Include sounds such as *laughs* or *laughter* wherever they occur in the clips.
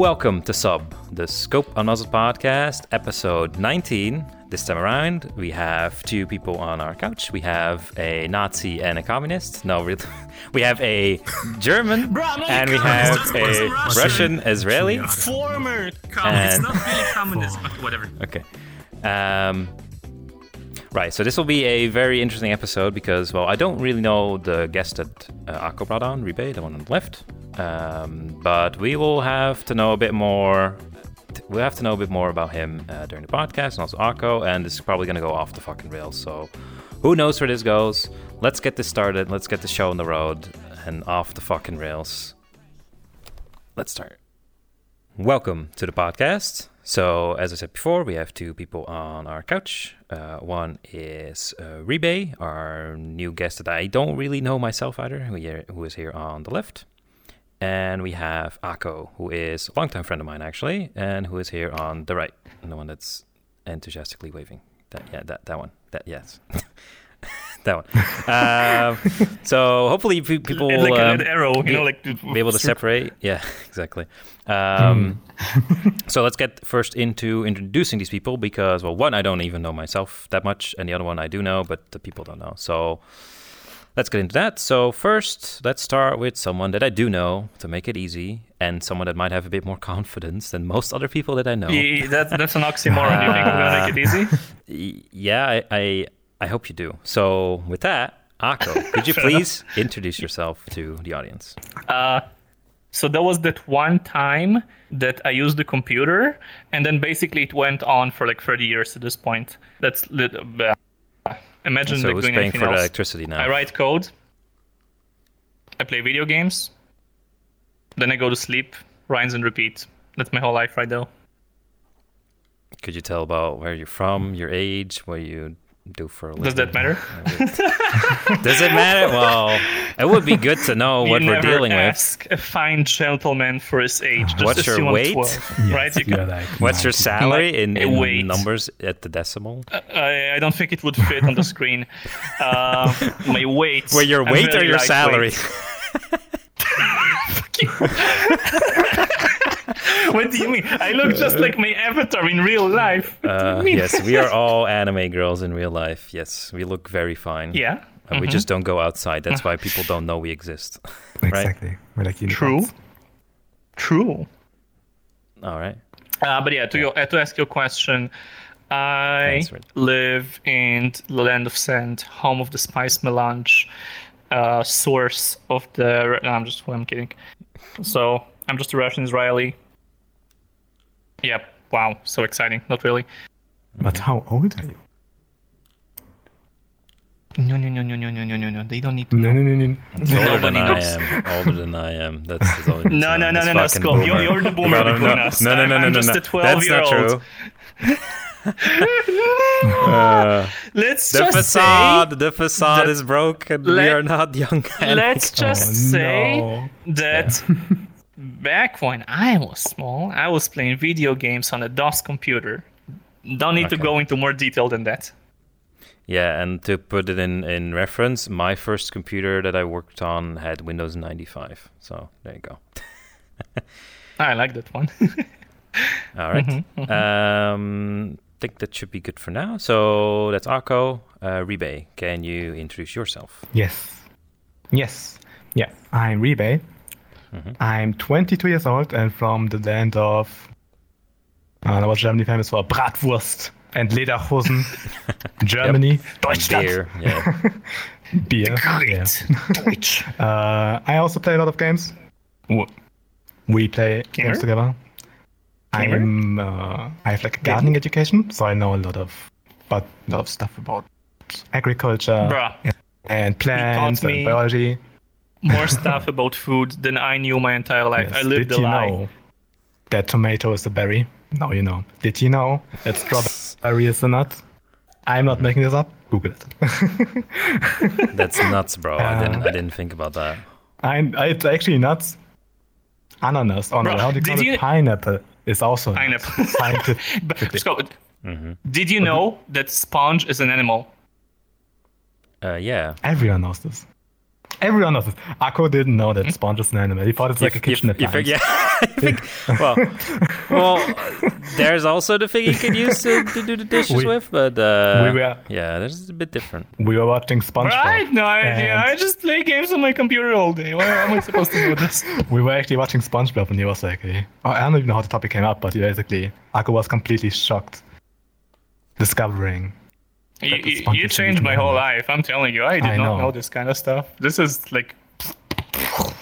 Welcome to SUP, the Scope Unmuzzled podcast, episode 19. This time around, we have two people on our couch. We have a Nazi and a communist. No, we, *laughs* we have a German and we have a Russian Israeli. Former communist, And- not really *laughs* communist, but whatever. Okay. Um, right, so this will be a very interesting episode because, well, I don't really know the guest that uh, Aqo brought on, Riibe, the one on the left. Um, but we will have to know a bit more. We'll have to know a bit more about him uh, during the podcast and also Aqo, and this is probably going to go off the fucking rails. So who knows where this goes? Let's get this started. Let's get the show on the road and off the fucking rails. Let's start. Welcome to the podcast. So, as I said before, we have two people on our couch. Uh, one is uh, our new guest that I don't really know myself either, who is here on the left. And we have Aqo, who is a longtime friend of mine actually, and who is here on the right, and the one that's enthusiastically waving. That yeah, that that one. That yes, *laughs* that one. Um, so hopefully pe- people will, a um, red arrow, you be- know, like be able to separate. Yeah, *laughs* exactly. Um, *laughs* so let's get first into introducing these people because, well, one I don't even know myself that much, and the other one I do know, but the people don't know. So let's get into that. So first, let's start with someone that I do know to make it easy, and someone that might have a bit more *laughs* confidence than most other people that I know. Yeah, that's that's an oxymoron. You think we're gonna make it *laughs* easy? Yeah, I, I I hope you do. So with that, Aqo, *laughs* could you Fair enough. please introduce yourself to the audience? Uh, so that was that one time that I used the computer, and then basically it went on for like 30 years at this point. That's uh, imagine So like doing paying anything for the electricity now? I write code. I play video games. Then I go to sleep, rinse and repeat. That's my whole life right now. Could you tell about where you're from, your age, what you do for a living? Does that matter? *laughs* *laughs* Does it matter? Well, it would be good to know what you we're never dealing with. ask a fine gentleman for his age. Just What's your weight? 12, *laughs* right? You can, like What's your salary in, Like, in wait. numbers at the decimal? I, I don't think it would fit on the screen. Uh, my weight. Well, your I'm weight or very your lightweight. salary? *laughs* what do you mean? I look just like my avatar in real life. What do you Uh, yes, we are *laughs* all anime girls in real life. Yes, we look very fine. Yeah. Mm-hmm. We just don't go outside. That's *laughs* why people don't know we exist. Exactly. We're like True. unicorns. True. All right. Uh, but yeah, to your, uh, to ask your question, I Thanks, live in the land of sand, home of the spice melange, uh, source of the. No, I'm just. I'm kidding. So I'm just a Russian Israeli. Yep. Wow. So exciting. Not really. But how old are you? No, no, no, no, no, no, no, no, no. They don't need to. No, no, no, no. Older than Nobody I knows. am. Older than I am. That's, that's all you need No, to know. no, no, This no, no, fucking Scott. You're, boomer. you're the boomer No, no, between no. us. No, no, no, I'm, no, I'm no, just no. a 12 That's year not old. true. Uh, Let's the just facade, the facade that- is broken. we let- are not young. say. Let's just Oh, say no. that back when I was small, I was playing video games on a DOS computer. Don't need to go into more detail than that. Yeah, and to put it in, in reference, my first computer that I worked on had Windows 95. So there you go. *laughs* I like that one. *laughs* All right. Mm-hmm, Um, think that should be good for now. So that's Aqo. Uh, Riibe, can you introduce yourself? Yes. Yes. Yeah. I'm Riibe. I'm 22 years old and from the land of. Uh, was Germany famous for Bratwurst and Lederhosen. *laughs* Germany. Deutschland. Beer. Yeah. *laughs* Beer. Yeah. Deutsch. *laughs* Uh, I also play a lot of games. We play Gamer? games together. Gamer? I'm uh, I have like a gardening education, so I know a lot of but a lot of stuff about agriculture Bruh. and plants and biology. More stuff about food than I knew my entire life. I Yes. lived Did a you lie. know that tomato is a berry? Now you know. Did you know that strawberry is a nut? I'm not making this up. Google it. *laughs* That's nuts, bro. I didn't. I didn't think about that. I, I, it's actually nuts. Ananas. Oh no, Bro, how do you did call you- it? Pineapple is also nuts. Pineapple. *laughs* Scientific- But, Scott, did you know that sponge is an animal? Uh, yeah. Everyone knows this. Everyone knows this. Aqo didn't know that sponge is an animal. He thought it's like a kitchen you, you, appliance. yeah. *laughs* I think. Well, *laughs* well, there's also the thing you can use to, to do the dishes We- with, but uh, we were- yeah, this is a bit different. We were watching SpongeBob. Right? No idea. I just play games on my computer all day. Why am I supposed to know this? *laughs* We were actually watching SpongeBob, and he was like, eh, oh, I don't even know how the topic came up, but basically, Aqo was completely shocked discovering. You, you, you changed my whole life. I'm telling you, I did I not know. know this kind of stuff. This is like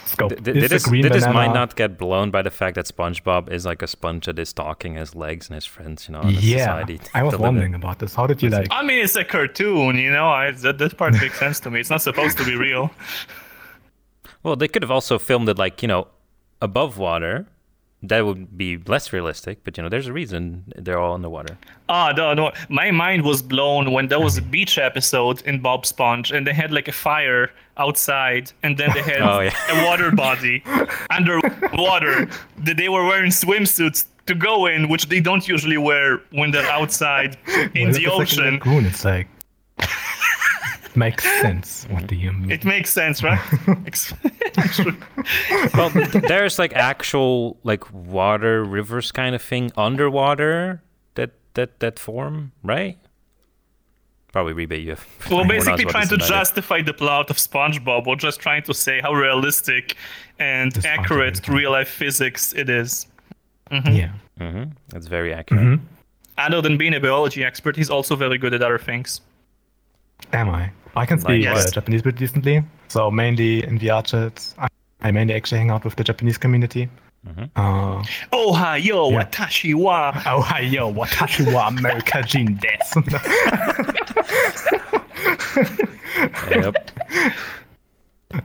Scope. Th- th- Is this this might not get blown by the fact that SpongeBob is like a sponge that is stalking his legs and his friends, you know, Yeah, society. I was to live wondering about this. How did you like? *laughs* I mean, it's a cartoon, you know. I, that, that part makes sense to me. It's not supposed to be real. *laughs* Well, they could have also filmed it like you know above water. That would be less realistic, but you know, there's a reason they're all underwater. Ah, no, no. My mind was blown when there was a *laughs* beach episode in Bob Sponge, and they had like a fire outside, and then they had *laughs* Oh, yeah. a water body *laughs* underwater that they were wearing swimsuits to go in, which they don't usually wear when they're outside in Well, the like ocean. lagoon, it's like makes sense. What do you mean? It makes sense, right? *laughs* *laughs* Well, there's like actual like water rivers kind of thing underwater that that that form, right? Probably rebate you. Well, More *laughs* knows basically trying to than I do. justify the plot of SpongeBob, or just trying to say how realistic and This accurate real life physics it is. yeah. Mhm, That's very accurate. Other than being a biology expert, he's also very good at other things. Am I? I can speak Yes. uh, Japanese pretty decently. So mainly in VRChat, I, I mainly actually hang out with the Japanese community. Uh, Ohio, Yeah. watashi wa. Ohio, watashi wa America jin desu. Yep.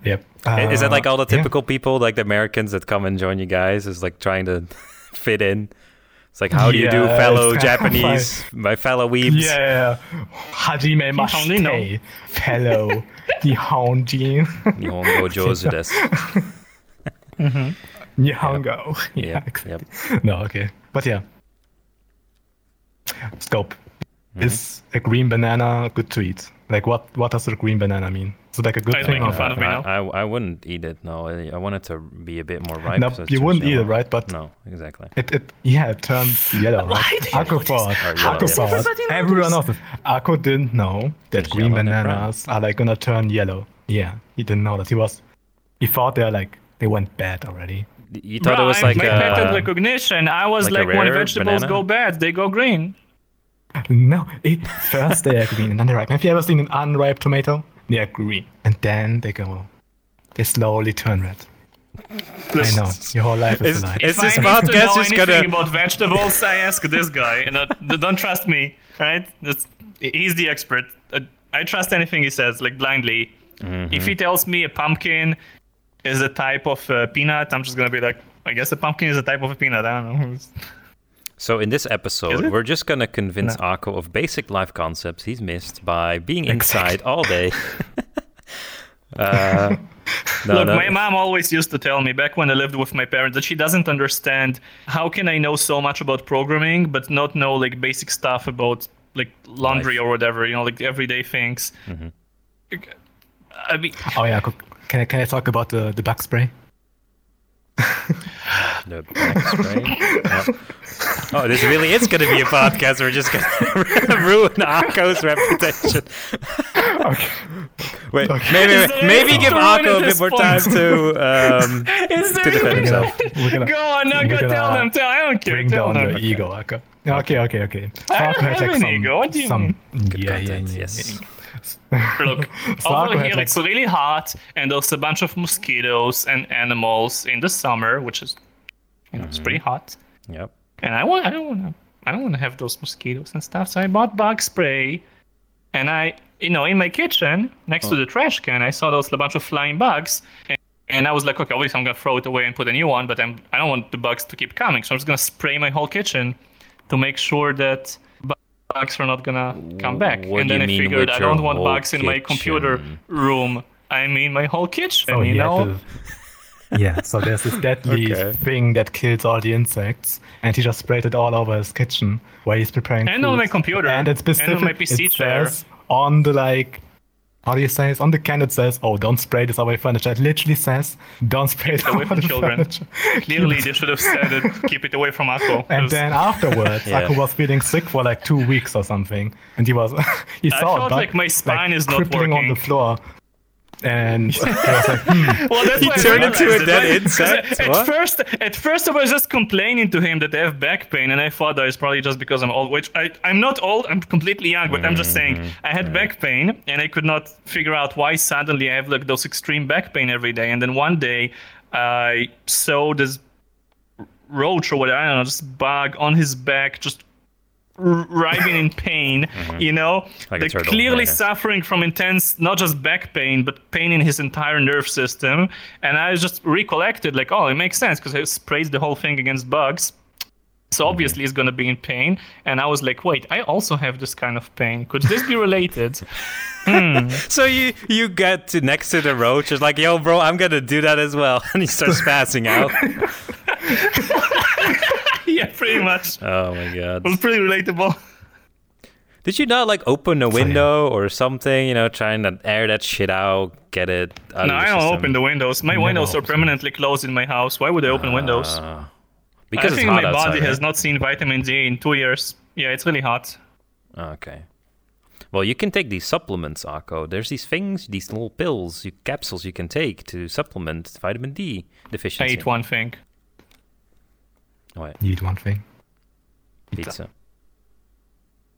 yep. Is that like all the yeah. typical people, like the Americans that come and join you guys, is like trying to *laughs* fit in? It's like, how do you do, fellow it's kind of Japanese, my fellow weebs? Yeah. Hajime Nihonjin, mashite, fellow *laughs* Nihonjin. Nihongo jozu desu. Nihongo. *laughs* Yeah. Yep, exactly. yep. No, okay. But yeah. Scope. Mm-hmm. Is a green banana good to eat? Like, what, what does a green banana mean? Is it like a good Are you thing? making or- fun of me I, now? I, I wouldn't eat it. No, I, I want it to be a bit more ripe. No, so you wouldn't eat it, right? But No, exactly. It, it yeah, it turns yellow, right? Why do you know this? thought, Or yellow, Aqo yeah. thought, Everybody knows everyone this. knows this. Aqo didn't know that There's green yellow and then brown. bananas are like gonna turn yellow. Yeah, he didn't know that. He was, he thought they're like they went bad already. You thought it was Right, like my a, pattern recognition. I was like like, when vegetables banana? go bad, they go green. No, it, first they are green and then they're ripe. Have you ever seen an unripe tomato? They are green and then they go, they slowly turn red. I know your whole life is Is- a lie. is- If this I need to podcast know is anything gonna- about vegetables, I ask this guy, and uh, don't trust me, right? That's, he's the expert. Uh, I trust anything he says, like blindly. Mm-hmm. If he tells me a pumpkin is a type of uh, peanut, I'm just gonna be like, I guess a pumpkin is a type of a peanut. I don't know. *laughs* So in this episode, we're just gonna convince Aqo of basic life concepts he's missed by being inside all day. *laughs* uh, *laughs* no, Look, no. my mom always used to tell me back when I lived with my parents that she doesn't understand how can I know so much about programming but not know like basic stuff about like laundry Life. or whatever, you know, like everyday things. Mm-hmm. I mean, Oh yeah, can I can I talk about the the bug spray? *sighs* The black Oh, this really is going to be a podcast. We're just going *laughs* to ruin Aqo's reputation. *laughs* Okay. Wait, Okay. maybe Is there maybe give to Aqo a bit more point? time to um, *laughs* is there to defend We're anything? gonna, himself. we're gonna Go on, no, go gonna tell them. Tell, I don't care. bring tell down them. your ego, Aqo. Okay, okay, okay. I don't had, have an some, ego. What do you some, mean? yeah, yeah, content, yeah, yes. Look, *laughs* over here it's really hot, and there's a bunch of mosquitoes and animals in the summer, which is, you know, it's pretty Mm-hmm. hot. Yep. And I want, I don't want to, I don't want to have those mosquitoes and stuff. So I bought bug spray, and I, you know, in my kitchen next Oh. to the trash can, I saw those a bunch of flying bugs, and, and I was like, okay, obviously I'm gonna throw it away and put a new one, but I'm, I don't want the bugs to keep coming, so I'm just gonna spray my whole kitchen to make sure that bugs are not gonna come back. What and then I figured I don't want whole bugs in my computer room. I mean my whole kitchen, Oh, you yeah, know. the- yeah, so there's this deadly *laughs* Okay. thing that kills all the insects, and he just sprayed it all over his kitchen where he's preparing And on my computer, And it's specific, and on my PC it chair. on the like how do you say it? On the can it says, "Oh, don't spray this away furniture." It literally says, "Don't spray it away from the children. furniture." *laughs* Clearly, they should have said it. Keep it away from Aqo. *laughs* And then afterwards, *laughs* Yeah. Aqo was feeling sick for like two weeks or something, and he was he saw a felt bug, like my spine is not crippling on the floor, and *laughs* he was like, hmm, well, that's He turned into a it, dead insect? *laughs* At What? first, at first, I was just complaining to him that I have back pain, and I thought that it's probably just because I'm old. Which I, I'm not old. I'm completely young, but I'm just saying Mm-hmm. I had back pain, and I could not figure out why suddenly I have like those extreme back pain every day. And then one day, I saw this roach or whatever, I don't know, just bug on his back, just r- writhing in pain, you know, Mm-hmm. Like turtle, clearly yeah. suffering from intense, not just back pain, but pain in his entire nerve system. And I just recollected, like, oh, it makes sense because I sprayed the whole thing against bugs. So obviously he's gonna be in pain. And I was like, wait, I also have this kind of pain. Could this be related? *laughs* So you you get to next to the roach, it's like, yo, bro, I'm gonna do that as well, *laughs* and he starts passing out. *laughs* yeah, pretty much. *laughs* Oh my god! It was pretty relatable. *laughs* Did you not like open a window or something? You know, trying to air that shit out, get it. Out No, of I don't system? open the windows. My Never windows are permanently closed in my house. Why would I open windows? Uh, because I it's think hot my outside, body has not seen vitamin D in two years. Yeah, it's really hot. Okay. Well, you can take these supplements, Aqo. There's these things, these little pills, you, capsules you can take to supplement vitamin D deficiency. eat one thing. Oh, yeah, you eat one thing. pizza.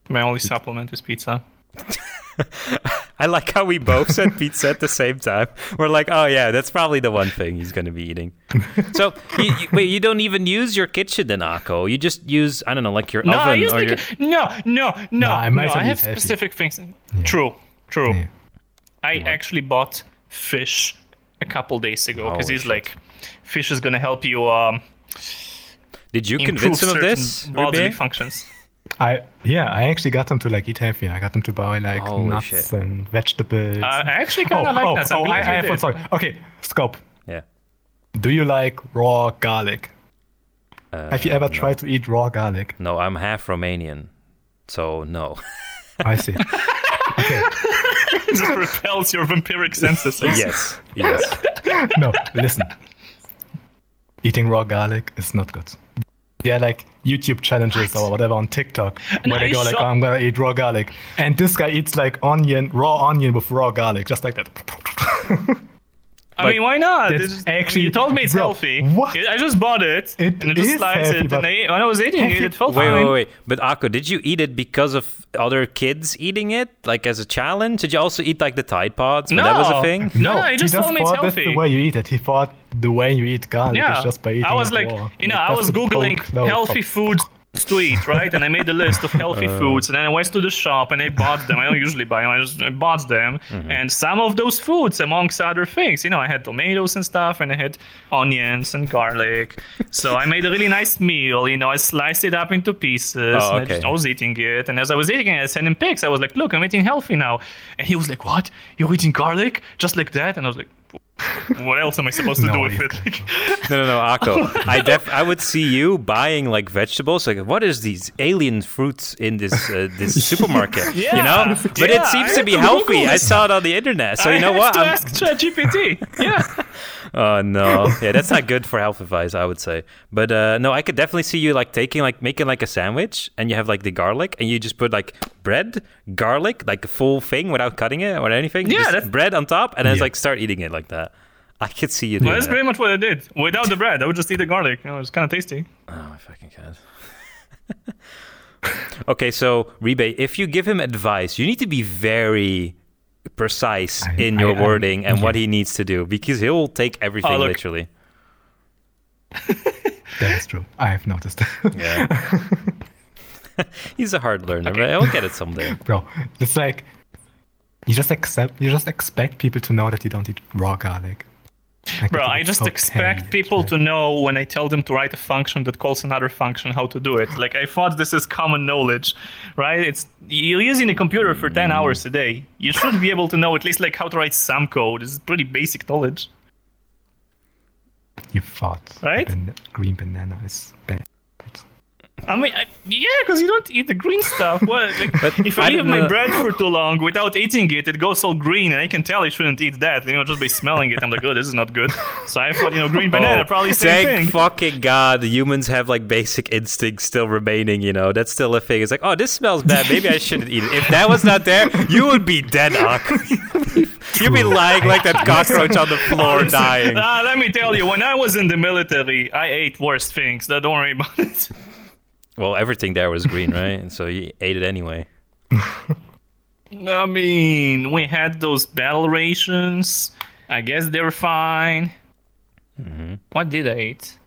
My only supplement is pizza. *laughs* I like how we both said pizza at the same time. We're like, oh yeah, that's probably the one thing he's gonna be eating. *laughs* so, you, you, wait, you don't even use your kitchen then, Aqo? You just use, I don't know, like your No, I oven use or the your. no, no, no, No, I no. might I have have eat healthy. specific things. True, true. Yeah. I actually bought fish a couple days ago because Holy he's shit. like, fish is gonna help you um, Did you improve convince him of this? bodily Riibe? functions. I yeah, I actually got them to like eat healthy. I got them to buy like Holy nuts shit. and vegetables. Uh, I actually oh, kind of like oh, that. oh, I, I have one. Sorry. Okay, scope. Yeah. Do you like raw garlic? Uh, have you ever no. tried to eat raw garlic? No, I'm half Romanian, so no. I see. *laughs* okay. *laughs* It just repels your vampiric senses. yes, yes. *laughs* No, listen. Eating raw garlic is not good. Yeah, like YouTube challenges or whatever on TikTok where they go like, oh, I'm gonna eat raw garlic, and this guy eats like onion, raw onion with raw garlic, just like that. *laughs* I Like, mean, why not? It's actually- you told me it's bro, healthy. what? I just bought it. It and I just sliced healthy, it. but- And I, when I was eating it, it felt Wait, fine. wait, wait. But Aqo, did you eat it because of other kids eating it, like as a challenge? Did you also eat like the Tide Pods? when that was a thing. No, no, he just told me it's thought that's healthy. the way you eat it. He thought the way you eat garlic Yeah, is just by eating I was it like, raw. you know, I was googling poke- no, healthy fuck. To eat, right? And I made a list of healthy *laughs* Uh. foods, and then I went to the shop and I bought them. I don't usually buy them; I just I bought them. Mm-hmm. And some of those foods, amongst other things, you know, I had tomatoes and stuff, and I had onions and garlic. So I made a really nice meal. You know, I sliced it up into pieces. Oh, and I, okay. just, I was eating it, and as I was eating it, I sent him pics. I was like, "Look, I'm eating healthy now," and he was like, "What? You're eating garlic just like that?" And I was like. What else am I supposed to No, do with you it? *laughs* No, no, no, Aqo. *laughs* I def I would see you buying like vegetables. Like, what is these alien fruits in this uh, this *laughs* supermarket? you know, but it seems I to be healthy. Google I saw it on the internet. So I you know have what? To I'm- ask ChatGPT. Yeah. Oh no, *laughs* yeah, that's not good for health advice, I would say. But uh, no, I could definitely see you like taking like making like a sandwich, and you have like the garlic, and you just put like bread, garlic, like a full thing without cutting it or anything. Yeah, just that's- bread on top, and then Yeah. like start eating it like that. I could see you Well, doing that's that. pretty much what I did. Without the bread, I would just eat the garlic. You know, it's kind of tasty. Oh my fucking god. *laughs* okay, so Riibe. If you give him advice, you need to be very precise I- in your I- I- wording and what he needs to do because he'll take everything Oh, literally. *laughs* That is true. I have noticed. *laughs* Yeah. *laughs* He's a hard learner, but he'll get it someday. Bro, it's like you just accept you just expect people to know that you don't eat raw garlic. Like, Bro, I just expect people to know when I tell them to write a function that calls another function how to do it. Like I thought this is common knowledge, right? It's you're using a computer for 10 hours a day. You should be able to know at least like how to write some code. It's pretty basic knowledge. You thought Right? ban- green banana is bad. I mean, I, yeah, because you don't eat the green stuff. What? Like, *laughs* But if I I leave my bread for too long without eating it, it goes all green, and I can tell I shouldn't eat that. You know, just by smelling it, I'm like, oh, this is not good. So I thought, you know, green *laughs* banana, Oh, probably same thank thing. fucking God, humans have like basic instincts still remaining. You know, that's still a thing. It's like, oh, this smells bad. Maybe I shouldn't eat it. If that was not there, you would be dead, Ak. *laughs* You'd be lying like that cockroach on the floor, dying. Ah, let me tell you, when I was in the military, I ate worse things. So don't worry about it. Well, everything there was green, right? And so you ate it anyway. *laughs* I mean, we had those battle rations. I guess they were fine. What did I eat?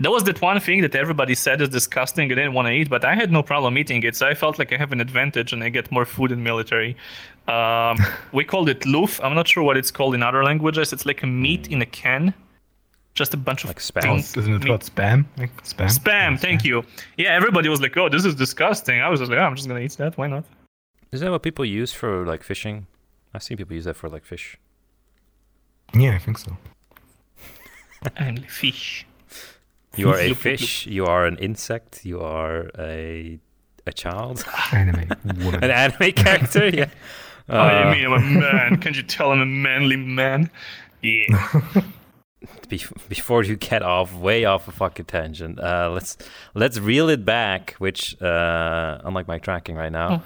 That was that one thing that everybody said is disgusting. I didn't want to eat, but I had no problem eating it. So I felt like I have an advantage and I get more food in military. Um, *laughs* we called it loof. I'm not sure what it's called in other languages. It's like a meat in a can, just a bunch of Like spam. pink Isn't it called spam? Like spam? Spam, thank you. Yeah, everybody was like, "Oh, this is disgusting." I was just like, oh, "I'm just gonna eat that. Why not?" Is that what people use for like fishing? I've seen people use that for like fish. Yeah, I think so. *laughs* And fish. You are a Look, look, fish. You are an insect. You are a a child, *laughs* Anime woman. an anime *laughs* character. Yeah. Oh, Uh, you mean I'm a man? Can't you tell I'm a manly man? Yeah. Bef- before you get off way off a fucking tangent, uh, let's let's reel it back. Which, uh, unlike my tracking right now,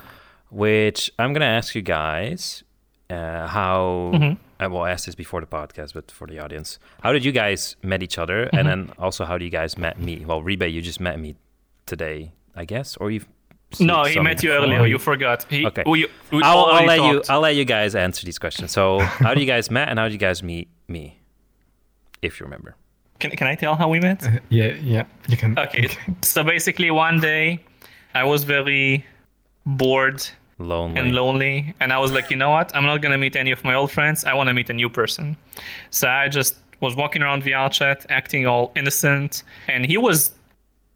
which I'm gonna ask you guys uh, how. I will ask this before the podcast, but for the audience, how did you guys met each other, and then also how do you guys met me? Well, Riibe, you just met me today, I guess, or you've. No, he met you earlier. You forgot. He, Okay. We, we I'll, I'll let you. I'll let you guys answer these questions. So, how do you guys *laughs* met, and how do you guys meet me, if you remember? Can, can I tell how we met? *laughs* yeah, yeah. You can. Okay. So basically, one day, I was very bored Lonely. and lonely, and I was like, you know what? I'm not gonna meet any of my old friends. I want to meet a new person. So I just was walking around VR chat, acting all innocent, and he was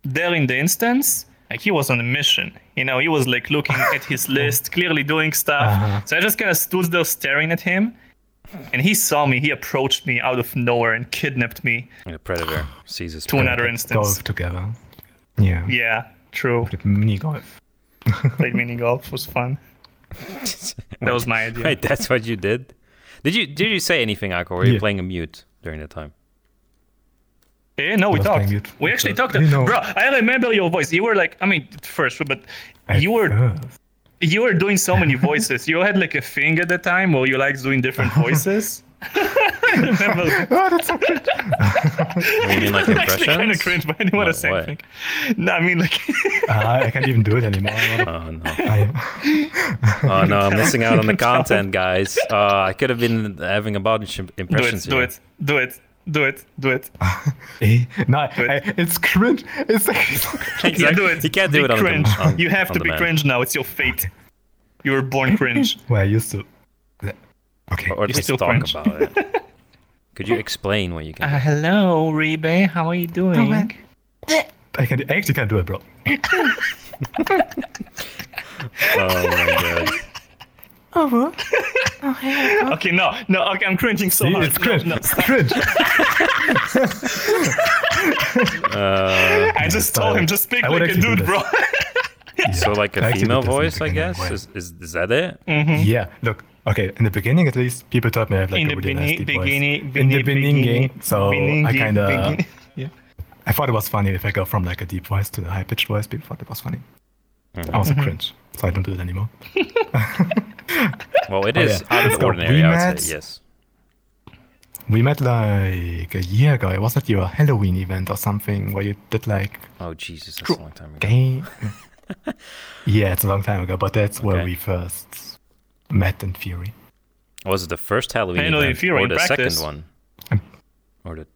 there in the instance. Like he was on a mission, you know. He was like looking at his *laughs* list, clearly doing stuff. Uh-huh. So I just kind of stood there staring at him, and he saw me. He approached me out of nowhere and kidnapped me A predator sees his to prey. another instance. golf together. Yeah. Yeah, true. With mini golf. *laughs* Played mini golf was fun. *laughs* That was my idea. Wait, that's what you did? Did you did you say anything, Aqo? Or were you Yeah. playing a mute during that time? Yeah, no, we talked. We actually talked. *laughs* You know- Bro, I remember your voice. You were like, I mean, first, but you were first. You were doing so many voices. You had like a thing at the time where you liked doing different *laughs* voices. *laughs* I remember. *laughs* Oh, that's so cute. You mean like Actually, kind of cringe, but I didn't want to say anything. No, I mean like. Uh, I can't even do it anymore. Oh no! I, Oh no! I'm missing out on the content, guys. Uh, I could have been having a bunch of do it, impressions. do here. it, do it, do it, do it. *laughs* eh? no, Good. I, it's cringe. It's like *laughs* Exactly. Yeah, do it. You can't do be it on the- cringe. on- you have on to be man. cringe now. It's your fate. You were born *laughs* cringe. where I used to. Okay. Or at You least still talk cringe. about it. Could you explain what you can? Uh, hello, Riibe. How are you doing? I can. I actually can't do it, bro. oh my god! Oh, *laughs* okay, no, no. Okay, I'm cringing so See, hard. it's cringe. No, no, It's cringe. Uh, *laughs* I just told him just speak I would like a do dude, bro. so like a I actually female did this in the voice, I guess. why? Is, is is that it? Yeah. Look. Okay. In the beginning, at least, people thought me I have like In a the really nasty beginning, voice. beginning, in the beginning, so I kind of. *laughs* Yeah. I thought it was funny if I go from like a deep voice to the high pitched voice. People thought it was funny. Mm-hmm. I was a cringe, so I don't do it anymore. *laughs* Well, it is Oh, is yeah. out Let's of go. ordinary. I would Remats. say yes. We met like a year ago. It was at your Halloween event or something where you did like Oh Jesus, that's a long time ago. game. *laughs* yeah, it's a long time ago, but that's where we first met in Fury. Was it the first Halloween I know event if you're or the practice. second one? Um, Or the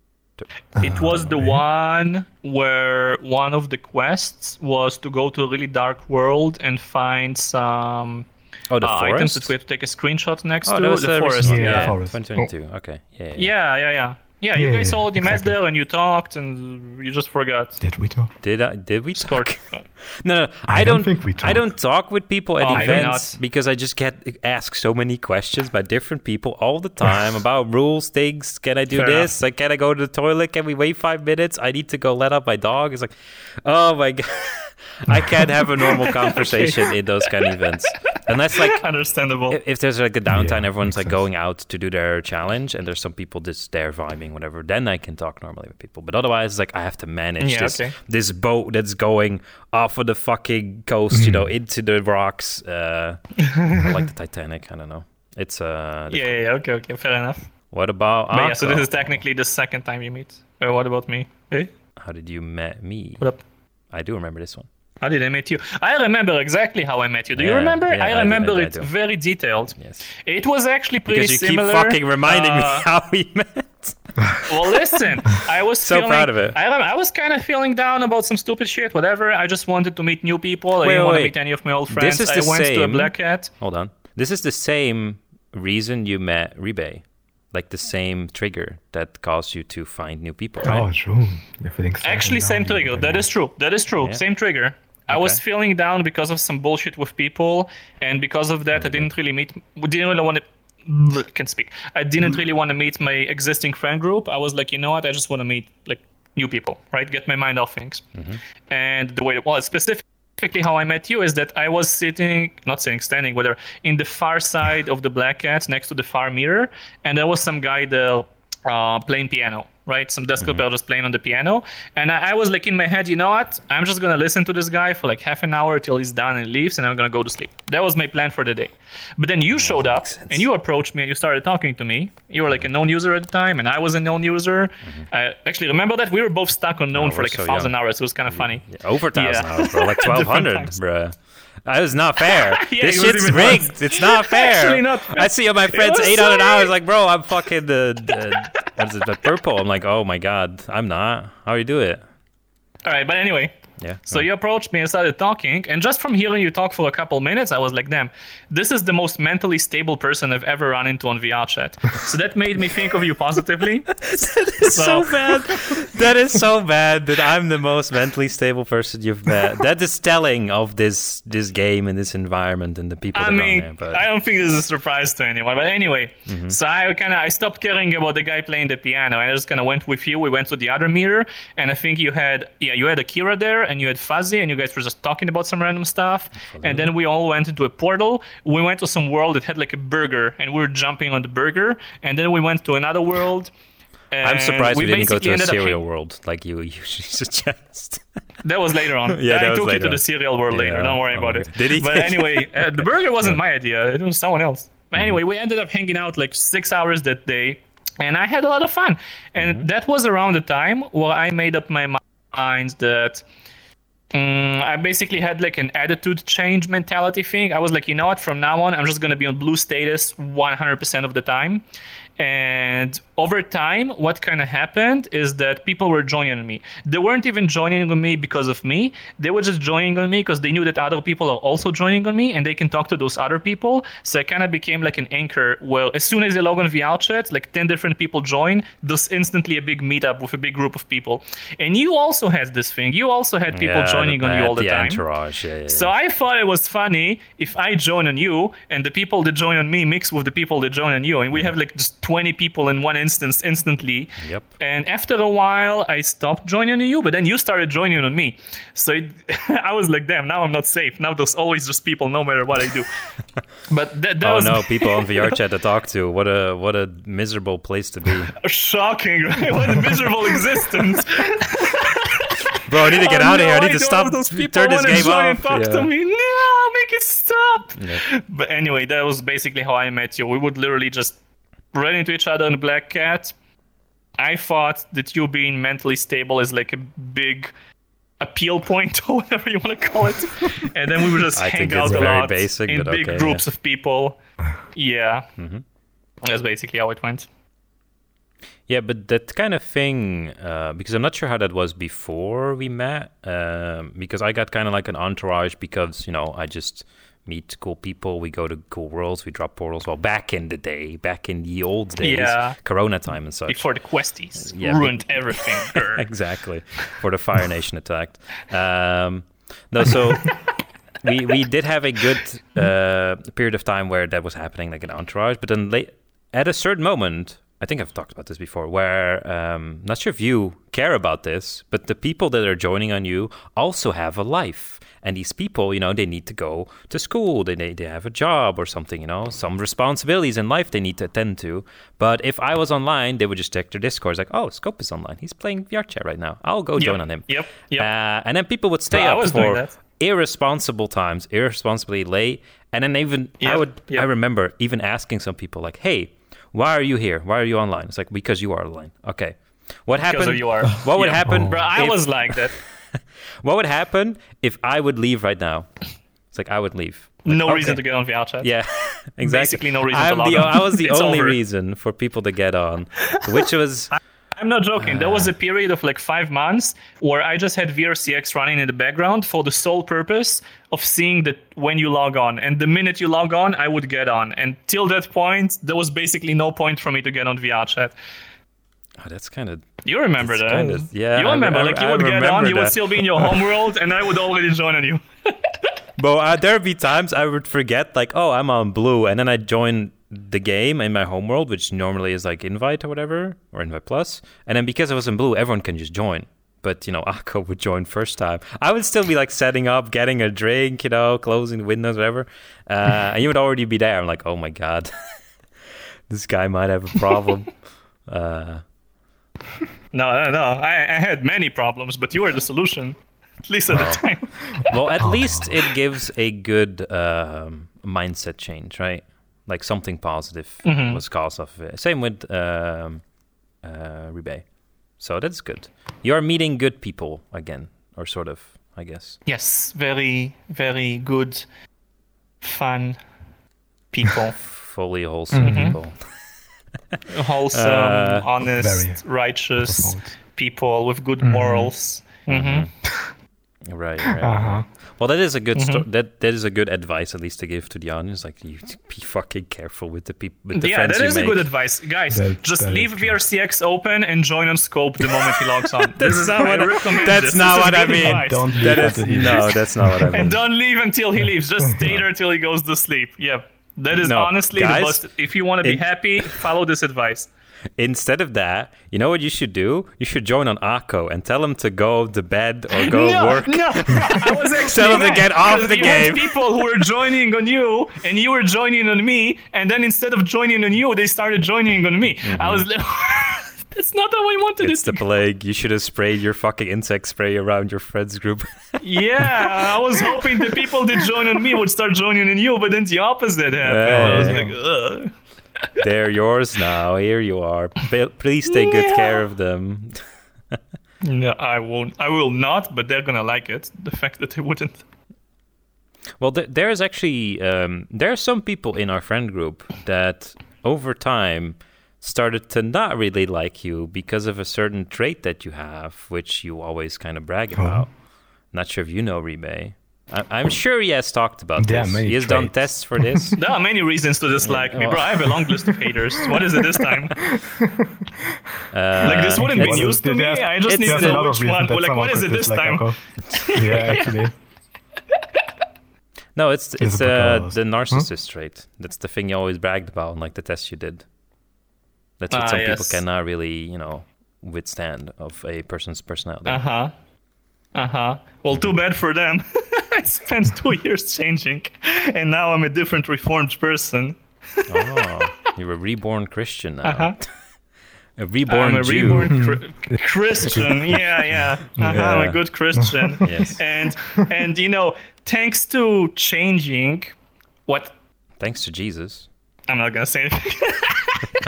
It was the one where one of the quests was to go to a really dark world and find some oh the uh, forest. items that we have to take a screenshot next oh, to the forest. Yeah, Yeah, the forest. 2022. Okay. Yeah. Yeah. yeah, yeah, yeah. Yeah, you Yeah, guys yeah, already met there and you talked and you just forgot. Did we talk? Did I? Did we talk? *laughs* No, no. I, I don't. don't think we I don't talk with people at Oh, events not. because I just get asked so many questions by different people all the time *laughs* about rules, things. Can I do Fair this? Like, can I go to the toilet? Can we wait five minutes? I need to go let out my dog. It's like, oh my *laughs* god, I can't have a normal *laughs* conversation in those kind of events unless like Understandable. if, if there's like a downtime, Yeah, everyone's like sense. going out to do their challenge, and there's some people just there vibing, whatever. Then I can talk normally with people. But otherwise, it's like I have to manage Yeah, this okay. this boat that's going off of the fucking coast, you know, into the rocks. Uh, I like the Titanic. I don't know. It's uh. yeah, yeah, yeah, okay, okay, fair enough. What about? But yeah, so this is technically the second time you meet. Uh, what about me? Hey, How did you met me? what up? I do remember this one. How did I meet you? I remember exactly how I met you. Do you remember? yeah, I I do, remember I do, it very detailed. Yes. It was actually pretty Because you similar. keep fucking reminding me uh, *laughs* how we met. Well, listen, I was *laughs* So feeling, proud of it. I, I was kind of feeling down about some stupid shit, whatever. I just wanted to meet new people. I Wait, didn't want to wait. meet any of my old friends. This friends. is I the went to a same- Black Cat. Hold on. This is the same reason you met Riibe. Like the same trigger that caused you to find new people, right? Oh, true. You're feeling sad Actually, same trigger. That is true. That is true. Yeah. Same trigger. I was feeling down because of some bullshit with people, and because of that, I mm-hmm. didn't really meet. We didn't really want to. Can speak. I didn't really want to meet my existing friend group. I was like, you know what? I just want to meet like new people, right? Get my mind off things. Mm-hmm. And the way, well, specifically how I met you is that I was sitting, not sitting, standing, whether in the far side of the Black Cat next to the far mirror, and there was some guy there uh, playing piano, right? Some desk player just playing on the piano, and I, I was like in my head, you know what? I'm just gonna listen to this guy for like half an hour till he's done and leaves, and I'm gonna go to sleep. That was my plan for the day. But then you showed up and you approached me and you started talking to me. You were like a known user at the time, and I was a known user. I actually remember that we were both stuck on known Oh, for like so a thousand young. hours. It was kind of funny. Yeah, over a thousand Yeah. hours, bro. Like *laughs* twelve hundred, times. That is not fair. *laughs* Yeah, this it was shit's rigged. *laughs* It's not fair. Actually not fair. I see on my friends was eight hundred hours. Like, bro, I'm fucking the, the it, the purple. I'm like, oh my god, I'm not. How do you do it? All right, but anyway, Yeah. So you approached me and started talking, and just from hearing you talk for a couple minutes, I was like, "Damn, this is the most mentally stable person I've ever run into on VR chat." So that made me think of you positively. *laughs* that is so So- bad. That is so bad that I'm the most mentally stable person you've met. That is telling of this this game and this environment and the people I that mean, there. But I don't think this is a surprise to anyone. But anyway, mm-hmm. so I kind of I stopped caring about the guy playing the piano, and I just kind of went with you. We went to the other mirror, and I think you had yeah you had Akira there, and you had Fuzzy, and you guys were just talking about some random stuff. And then we all went into a portal. We went to some world that had like a burger, and we were jumping on the burger. And then we went to another world. *laughs* I'm surprised we, didn't go to a cereal hang- world like you *laughs* usually suggest. That was later on. *laughs* Yeah, that I was took later you to the serial world later. Yeah, Don't worry oh about it. Did he? But anyway, uh, the burger wasn't my idea. It was someone else. But Mm-hmm. anyway, we ended up hanging out like six hours that day, and I had a lot of fun. And Mm-hmm. that was around the time where I made up my mind that. Mm, I basically had like an attitude change mentality thing. I was like, you know what? From now on, I'm just gonna be on blue status 100% of the time. And over time, what kind of happened is that people were joining me. They weren't even joining on me because of me. They were just joining on me because they knew that other people are also joining on me and they can talk to those other people. So I kind of became like an anchor where as soon as they log on VR chat, like 10 different people join, there's instantly a big meetup with a big group of people. And you also had this thing. You also had people Yeah, joining on you all the, the time. entourage. Yeah, yeah, So I thought it was funny if I join on you and the people that join on me mix with the people that join on you, and we have like just 20 people in one instance instantly. Yep. And after a while, I stopped joining you, but then you started joining on me. So it, *laughs* I was like, damn, now I'm not safe. Now there's always just people, no matter what I do. *laughs* but that, that Oh was no, *laughs* people on VR chat to talk to. What a what a miserable place to be. shocking, right? What a miserable existence. Bro, I need to get Oh, out of here. I no, need to stop. Those people Turn this game off. Talk Yeah. to me. No, make it stop. Yeah. But anyway, that was basically how I met you. We would literally just run into each other in Black Cat. I thought that you being mentally stable is like a big appeal point *laughs* or whatever you want to call it. *laughs* And then we would just I hang out a lot basic, in but big okay, groups yeah. of people. Yeah. Mm-hmm. That's basically how it went. Yeah, but that kind of thing, uh, because I'm not sure how that was before we met, um, because I got kind of like an entourage because, you know, I just meet cool people. We go to cool worlds. We drop portals. Well, back in the day, back in the old days, Yeah. Corona time and such. Before the questies *laughs* Yeah, ruined everything. *laughs* Exactly for the Fire Nation attacked. Um, no, so *laughs* we we did have a good uh, period of time where that was happening, like an entourage. But then late, at a certain moment, I think I've talked about this before, where um, not sure if you care about this, but the people that are joining on you also have a life. And these people, you know, they need to go to school, they, they, they have a job or something, you know, some responsibilities in life they need to attend to. But if I was online, they would just check their Discord. It's like, oh, Scope is online. He's playing VR chat right now. I'll go join on him. Yep. Yep. Uh, and then people would stay I up for that. irresponsible times, irresponsibly late. And then even I would yep. I remember even asking some people like, "Hey, why are you here? Why are you online?" It's like because you are online. Okay. What happened? Because of you are. What would Yep. happen? Bro, I if- was like that. *laughs* What would happen if I would leave right now? It's like I would leave. Like, No okay. reason to get on VR chat. Yeah, *laughs* exactly. Basically no reason to I'm log the, on. I was the *laughs* It's only over. reason for people to get on, which was I'm not joking. There Ah. was a period of like five months where I just had VRCX running in the background for the sole purpose of seeing that when you log on. And the minute you log on, I would get on. And till that point, there was basically no point for me to get on VR chat. oh, that's kind of You remember That's that? kinda- yeah, You remember? I- like you I would get on, remember you would still be in your *laughs* homeworld, and I would already join on you. *laughs* But uh, there'd be times I would forget, like, oh, I'm on blue, and then I join the game in my homeworld, which normally is like invite or whatever, or invite plus. And then because I was in blue, everyone can just join. But you know, *laughs* Akko would join first time. I would still be like setting up, getting a drink, you know, closing the windows, whatever. Uh, and you would already be there. I'm like, oh my god, this guy might have a problem. uh, *laughs* No, no, no. I, I had many problems, but you were the solution, at least at the time. *laughs* well, at least it gives a good um, mindset change, right? Like something positive Mm-hmm. was caused of it. Same with um, uh, Riibe. So that's good. You are meeting good people again, or sort of, I guess. Yes, very, very good, fun people. *laughs* Fully wholesome Mm-hmm. people. *laughs* wholesome, Uh, honest, righteous profound. people with good morals. hmm *laughs* Right, right. Uh huh. Well, that is a good Mm-hmm. sto- that that is a good advice at least to give to the audience. Like, you *laughs* be fucking careful with the people with the Yeah, friends that you is a good advice, guys. That- just that is leave. VRCX open and join on Scope the moment he logs on. this not what I- recommend that's this. not This what I mean. advice. Don't leave that after is he no, that's not what I mean. And don't leave until he leaves. Just stay there till he goes to sleep. Yep. That is No, honestly guys, the best. If you want to be it- happy, follow this advice. Instead of that, you know what you should do? You should join on Aqo and tell him to go to bed or go *laughs* no, work. No, I was *laughs* actually Tell him to get off the game. people who were joining on you, and you were joining on me, and then instead of joining on you, they started joining on me. Mm-hmm. I was like, *laughs* that's not how I wanted Mm-hmm. It's the plague. You should have sprayed your fucking insect spray around your friends group. *laughs* yeah, I was hoping the people that join on me would start joining in you, but then the opposite happened. I was Yeah. like, ugh. They're yours now. Here you are. Please take good care of them. No, I won't. I will not, but they're gonna like it. The fact that they wouldn't. Well, th- there's actually um, there are some people in our friend group that over time started to not really like you because of a certain trait that you have, which you always kind of brag about. Not sure if you know Riibe. I- I'm sure he has talked about There this. He has done tests for this. *laughs* There are many reasons to dislike me, bro. I have a long list of haters. What is it this time? *laughs* Uh, Like this wouldn't be news to me. I just need to know which one. Like, what is it this time? *laughs* Yeah, actually. no, it's it's It's uh, the narcissist trait. That's the thing you always bragged about, like the test you did. That's what Ah, some people cannot really, you know, withstand of a person's personality. Uh huh. Uh huh. Well, too bad for them. *laughs* I spent two *laughs* years changing, and now I'm a different reformed person. Oh, you're a reborn Christian now. Uh-huh. *laughs* A reborn I'm a Jew. reborn Chri- Christian. Yeah, yeah. Uh-huh, I'm a good Christian. Yes. And and you know, thanks to changing, what Thanks to Jesus. I'm not gonna say anything.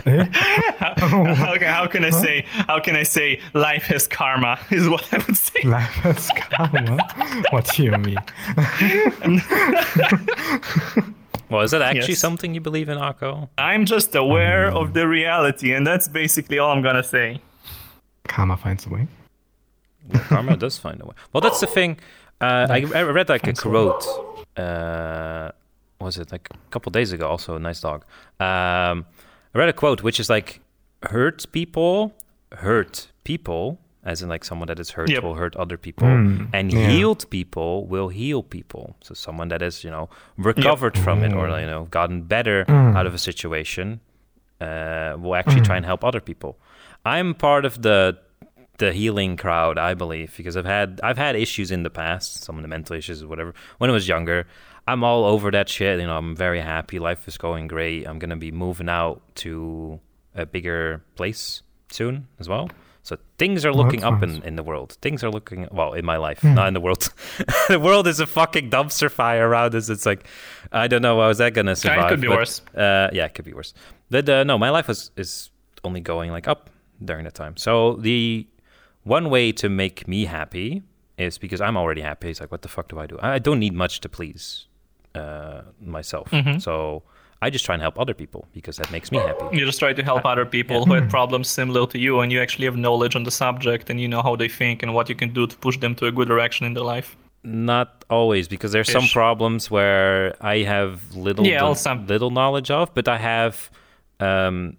How, can- how can I say? How can I say? Life has karma *laughs* is what I would say. Life has karma. What do you mean? *laughs* Well, is that actually Yes. something you believe in, Aqo? I'm just aware of the reality, and that's basically all I'm gonna say. Karma finds a way. Karma *laughs* does find a way. Well, that's the thing. Uh, I, I read like a quote uh, was it like a couple days ago? Also, a nice dog. Um, I read a quote which is like, "Hurt people, hurt people." As in, like someone that is hurt Yep. will hurt other people, Mm, and yeah. healed people will heal people. So someone that has, you know, recovered from it or you know gotten better Mm. out of a situation uh, will actually try and help other people. I'm part of the the healing crowd, I believe, because I've had I've had issues in the past, some of the mental issues or whatever. When I was younger, I'm all over that shit. You know, I'm very happy. Life is going great. I'm gonna be moving out to a bigger place soon as well. So things are looking that's up nice. in, in the world. Things are looking well in my life, not in the world. *laughs* the world is a fucking dumpster fire around us. It's like I don't know how is that gonna survive. it could be but, worse. Uh, yeah, it could be worse. But uh, no, my life was is only going like up during that time. So the one way to make me happy is because I'm already happy. It's like, what the fuck do I do? I don't need much to please uh, myself. Mm-hmm. So I just try and help other people because that makes me happy. You just try to help other people who had problems similar to you, and you actually have knowledge on the subject, and you know how they think and what you can do to push them to a good direction in their life. Not always, because there's some problems where I have little Yeah, the- well, some- little knowledge of, but I have um,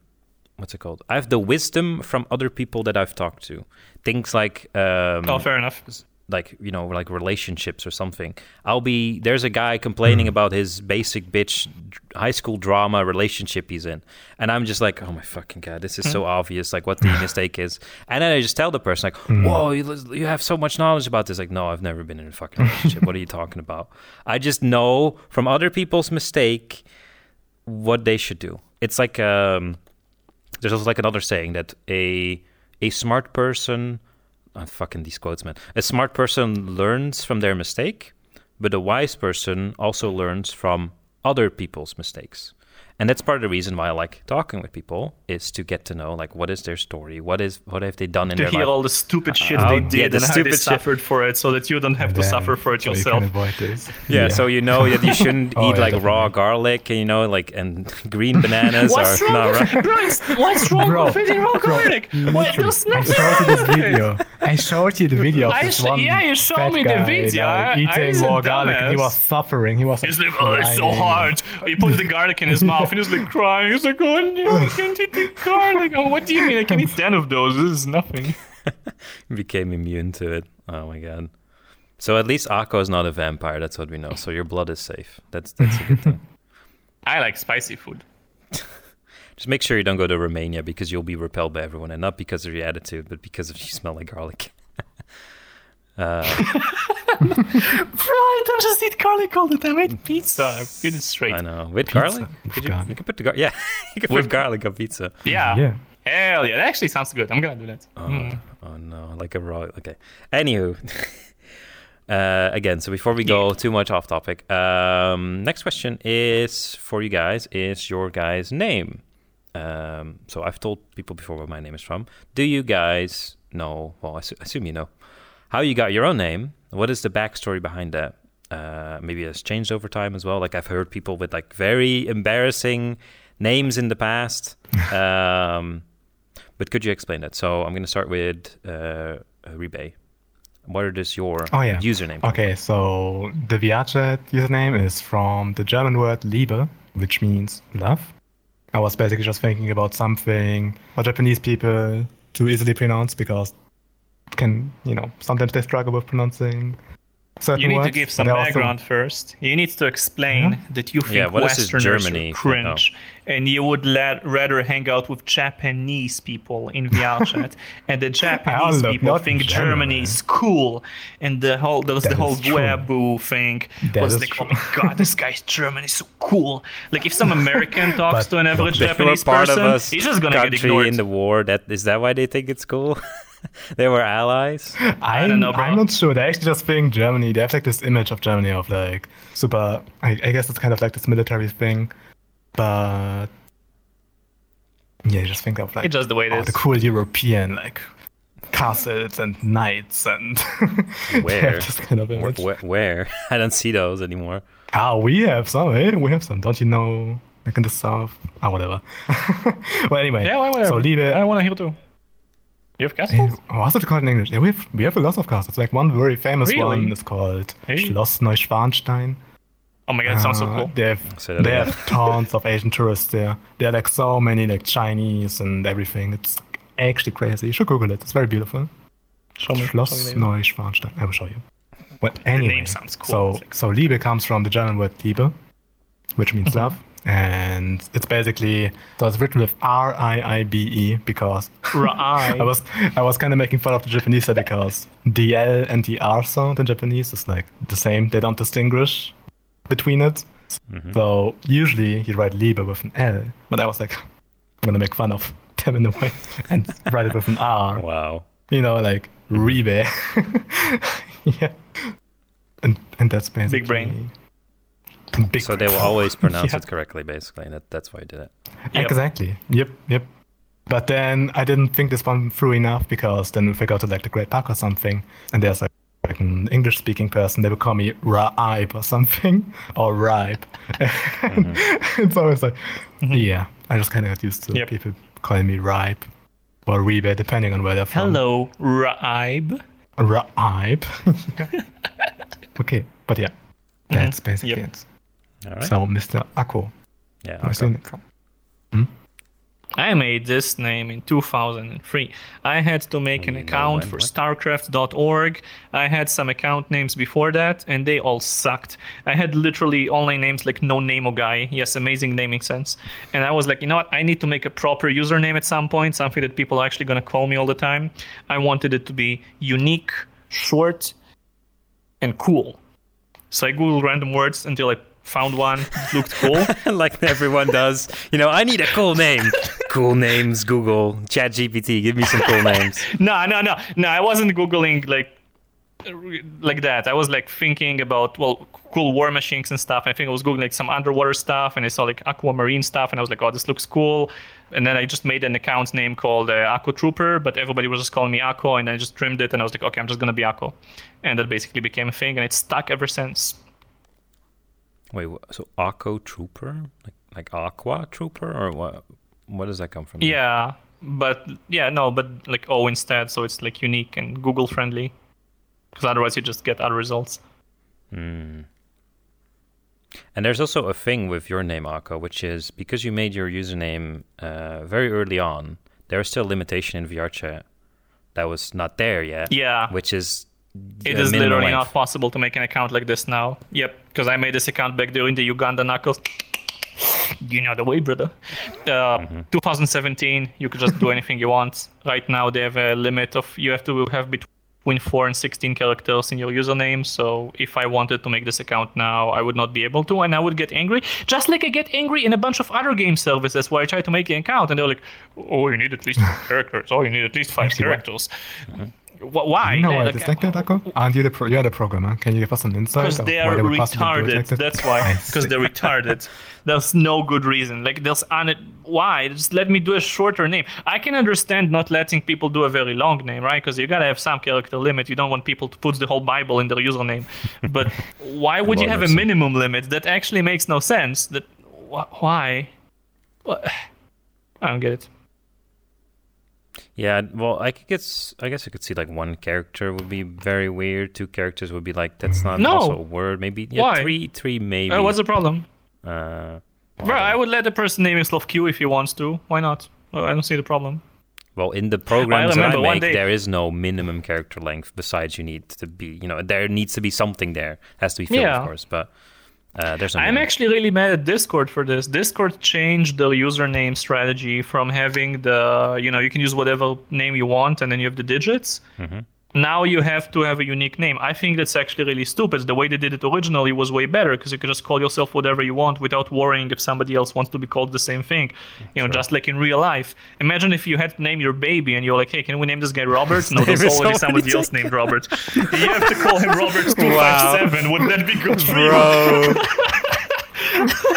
what's it called? I have the wisdom from other people that I've talked to. Things like um, Oh, fair enough. Like you know like relationships or something. I'll be there's a guy complaining hmm. about his basic bitch high school drama relationship he's in. And i'm just like oh my fucking god this is so hmm. obvious like what the *laughs* mistake is. And then i just tell the person like hmm. whoa you, you have so much knowledge about this. Like no i've never been in a fucking relationship. What are you talking about? I just know from other people's mistake what they should do. It's like um there's also like another saying that a a smart person uh, fucking these quotes man. A smart person learns from their mistake but a wise person also learns from other people's mistakes and that's part of the reason why I like talking with people is to get to know like what is their story, what is what have they done in To their hear all the stupid shit How- they yeah, did the and how they stupid shit. suffered for it, so that you don't have to Then- suffer for it so yourself. You can avoid this. *laughs* yeah, so you know that you shouldn't *laughs* Oh, eat yeah, like raw garlic, and you know, like and *laughs* green bananas What's are wrong not with right. bro, What's wrong Bro, with eating raw bro, garlic? What? There's I showed you this wrong with it. video. I showed you the video of this sh- one yeah, you showed me the video. like, I- I eating raw garlic, and he was suffering. He was He's like, oh, it's so hard. He puts the garlic in his mouth and he's like crying. He's like, oh no, I can't eat the garlic. Oh, what do you mean? I can eat *laughs* 10 of those. This is nothing. *laughs* became immune to it. Oh my god. So at least Aqo is not a vampire. That's what we know. So your blood is safe. That's that's a good thing. *laughs* I like spicy food. Just make sure you don't go to Romania because you'll be repelled by everyone, and not because of your attitude, but because of you smell like garlic. uh, Bro, I don't just eat garlic all the time. I eat pizza. I Get it straight. I know with Pizza garlic. with Could you, garlic. you can put the gar- yeah, *laughs* you can put garlic on pizza. Yeah. Yeah. Hell yeah. That actually sounds good. I'm going to do that. Oh, Mm. oh no, like a raw. Okay. Anywho, *laughs* uh, again, so before we go too much off topic, um, next question is for you guys: Is your guys' name? Um, so I've told people before where my name is from. Do you guys know? Well, I assu- assume you know how you got your own name. What is the backstory behind that? Uh, maybe it's changed over time as well. Like I've heard people with like very embarrassing names in the past. *laughs* Um, but could you explain that? So I'm going to start with uh, Riibe. What is your Oh, yeah. username? Okay, so the VRChat username is from the German word Liebe, which means love. I was basically just thinking about something for Japanese people to easily pronounce because can, you know, sometimes they struggle with pronouncing certain You need words. to give some they also- background first. You need to explain Yeah. that you think Yeah, what is this Westerners Germany are thing? cringe, and you would let, rather hang out with Japanese people in VRChat, *laughs* and the Japanese look, people not think in Germany is cool, and the whole there was That the whole is true. weeaboo thing That was like, oh true. oh my god, this guy's German is so cool. Like if some American *laughs* talks to an average Japanese part person, of he's just gonna get country ignored. in the war. That is that why they think it's cool? *laughs* *laughs* they were allies. I'm, don't know, bro. I'm not sure. They actually just think Germany. They have like this image of Germany of like super. I, I guess it's kind of like this military thing, but yeah, you just think of like It's just the way it oh, is. the cool European like castles and knights and *laughs* Where? have this kind of Where, image. where, where? *laughs* I don't see those anymore. Ah, we have some. Eh? We have some. Don't you know? Like in the south. Ah, whatever. well, anyway. yeah, well, whatever. So Liebe. I want to hear too. You have castles? What's it called in English? Yeah, we have we have a lot of castles. Like one very famous Really? one is called Hey. Schloss Neuschwanstein. Oh my god, it sounds so Uh, cool. They have, Say they have *laughs* tons of Asian tourists there. There are like so many like Chinese and everything. It's actually crazy. You should Google it. It's very beautiful. Show me. show Schloss me. Neuschwanstein. I will show you. Well, anyway, name sounds cool. So, so Liebe comes from the German word Liebe, which means Mm-hmm. love, and it's basically so it's written with R I I B E because Right. *laughs* I was I was kind of making fun of the Japanese there because the L and the R sound in Japanese is like the same. They don't distinguish between it. Mm-hmm. So usually you write Liebe with an L, but I was like, I'm gonna make fun of them in a way *laughs* and write it with an R Wow. you know, like Riibe. *laughs* yeah. And and that's basically big brain. Big So they will always *laughs* pronounce Yeah. it correctly, basically. That, that's why I did it. Yep. Exactly. Yep, yep. But then I didn't think this one through enough because then if I go to like the Great Pug or something, and there's like, like an English speaking person, they will call me Raib or something, *laughs* or Ripe. Mm-hmm. *laughs* it's always like, mm-hmm. yeah, I just kind of got used to Yep. people calling me Ripe or Riibe, depending on where they're from. Hello, Raib. Raib. okay, but yeah, mm-hmm. that's basically Yep. it. All right. So, Mr. Aqo, yeah. okay. your name from? Hmm? I made this name in 2003. I had to make an account when, for? StarCraft.org. I had some account names before that, and they all sucked. I had literally online names like No Name Guy. Yes, amazing naming sense. And I was like, you know what? I need to make a proper username at some point, something that people are actually going to call me all the time. I wanted it to be unique, short, and cool. So I googled random words until I found one looked cool. *laughs* like everyone does. You know, I need a cool name. *laughs* cool names, Google, Chat GPT, give me some cool names. *laughs* no, no, no, no. I wasn't googling like like that. I was like thinking about well, cool war machines and stuff. I think I was googling like some underwater stuff, and I saw like aquamarine stuff, and I was like, oh, this looks cool. And then I just made an account name called uh, Aqua Trooper, but everybody was just calling me Aqua, and I just trimmed it, and I was like, okay, I'm just gonna be Aqua, and that basically became a thing, and it's stuck ever since. Wait, so Aqua Trooper? Like like Aqua Trooper? Or what? What does that come from? Yeah, but yeah, no, but like O instead, so it's like unique and Google friendly. Because otherwise, you just get other results. Hmm. And there's also a thing with your name, Aqo, which is because you made your username uh, very early on, there's still a limitation in VRChat that was not there yet. Yeah. Which is It is literally length. not possible to make an account like this now. Yep, because I made this account back during the Uganda Knuckles. You know the way, brother. Uh, Mm-hmm. 2017, you could just do *laughs* anything you want. Right now, they have a limit of you have to have between 4 and 16 characters in your username. So if I wanted to make this account now, I would not be able to, and I would get angry. Just like I get angry in a bunch of other game services where I try to make an account, and they're like, "Oh, you need at least *laughs* five characters. Oh, you need at least five characters." Wh- Why? You know why Like, that, Aqo? Aren't you the pro- you're the programmer? Can you give us an insight? because they are would possibly do it retarded. That's why. *laughs* Because they're retarded. There's no good reason. Like there's un- why? Just let me do a shorter name. I can understand not letting people do a very long name, right? Because you gotta have some character limit. You don't want people to put the whole Bible in their username. But *laughs* why would you have a minimum limit? That actually makes no sense. That wh- why? What? *sighs* I don't get it. Yeah, well, I could guess. I guess I could see like one character would be very weird. Two characters would be like that's not No. also a word. Maybe yeah, Why? three, three maybe. Uh, what's the problem? Uh, Bro, I would let a person name himself Q if he wants to. Why not? Uh, I don't see the problem. well, in the programs that I remember one make, day- there is no minimum character length. Besides, you need to be, you know, there needs to be something there. It Has to be filled, Yeah. of course. But uh, there's. I'm actually really mad at Discord for this. Discord changed the username strategy from having the, you know, you can use whatever name you want and then you have the digits. Now you have to have a unique name. I think that's actually really stupid. The way they did it originally was way better because you could just call yourself whatever you want without worrying if somebody else wants to be called the same thing. You know, just like in real life. Imagine if you had to name your baby and you're like, hey, can we name this guy Robert? No, *laughs* there's already somebody else named Robert. you have to call him Robert *laughs* 257. Would that be good for you?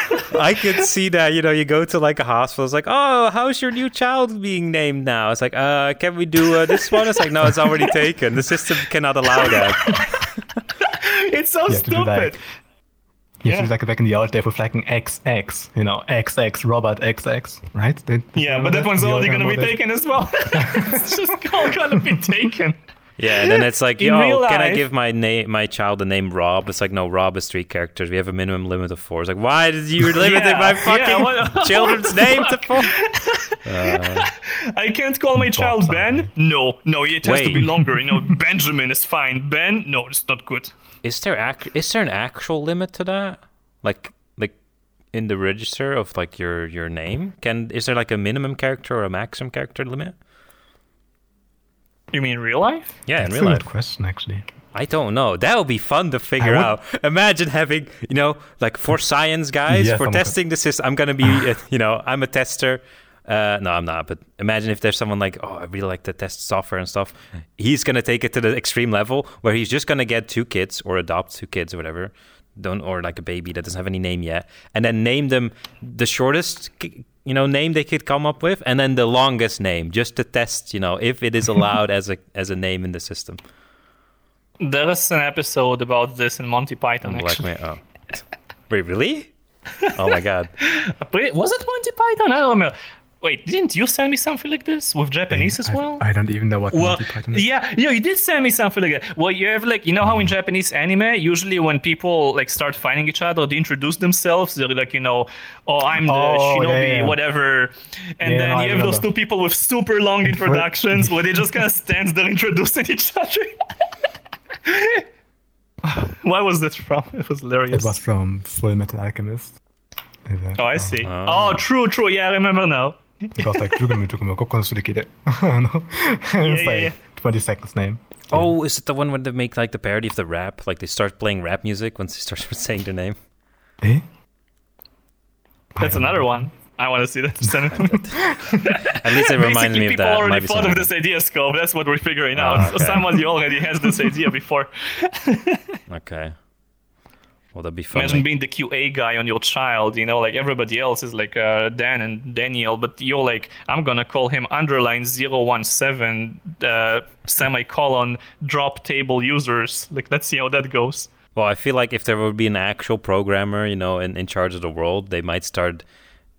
*laughs* Bro. I could see that, you know, you go to like a hospital, it's like, oh, how's your new child being named now? It's like, uh, can we do uh, this one? It's like, no, it's already taken. The system cannot allow that. *laughs* It's so You have to do stupid. You Yeah. yeah. like back in the old day with like an XX, you know, XX, Robert XX, right? Did- Yeah, but know that one's already gonna be taken as well. *laughs* it's just all gonna be *laughs* taken. Yeah, and then it's like, *laughs* yo, can I give my name, my child the name Rob? It's like, no, Rob is three characters. We have a minimum limit of four. It's like, why did you limit Yeah, my yeah, fucking what- *laughs* *laughs* children's name to four? I can't call my child Ben. No, no, it has to be longer. You know, Benjamin is fine. Ben, no, it's not good. Is there ac- is there an actual limit to that? Like, like in the register of like your your name, can is there like a minimum character or a maximum character limit? You mean real life? Yeah, That's in a real good life. question, actually. I don't know. That would be fun to figure would- out. Imagine having, you know, like for science guys, Yeah, for someone could- testing the system. I'm gonna be, *laughs* uh, you know, I'm a tester. Uh, no, I'm not. But imagine if there's someone like, oh, I really like to test software and stuff. He's gonna take it to the extreme level where he's just gonna get two kids or adopt two kids or whatever, don't or like a baby that doesn't have any name yet, and then name them the shortest, you know, name they could come up with, and then the longest name just to test, you know, if it is *laughs* allowed as a as a name in the system. There is an episode about this in Monty Python. Black Actually. Man. Oh. Wait, really? Oh my god. *laughs* Was it Monty Python? I don't remember. Wait, didn't you send me something like this with Japanese as well? I don't even know what Well, Monty Python is. yeah, yeah, you did send me something like that. Well, you have like, you know how in Japanese anime, usually when people like start fighting each other, they introduce themselves. They're like, you know, oh, I'm the Oh, shinobi, yeah, yeah. whatever. And Yeah, then no, I you have those two people with super long introductions where they just *laughs* kind of stand there introducing each other. *laughs* Why was that from? It was hilarious. It was from Full Metal Alchemist. That- Oh, I see. Oh. Oh, true, true. Yeah, I remember now about *laughs* like Drugum Drugum Kokonsuriki. It's yeah, like 20 seconds name. Yeah. Oh, is it the one where they make like the parody of the rap? Like they start playing rap music once they start *laughs* saying the name. Eh? That's another know. one. I want to see that. *laughs* At least it reminds me of people that. People already thought of this idea scope. That's what we're figuring oh, out. Okay. Someone already has this idea before. okay. Well, that'd be fun. Imagine being the QA guy on your child. You know, like everybody else is like uh, Dan and Daniel, but you're like, I'm gonna call him underline 017 uh, semicolon drop table users. Like, let's see how that goes. Well, I feel like if there would be an actual programmer, you know, in, in charge of the world, they might start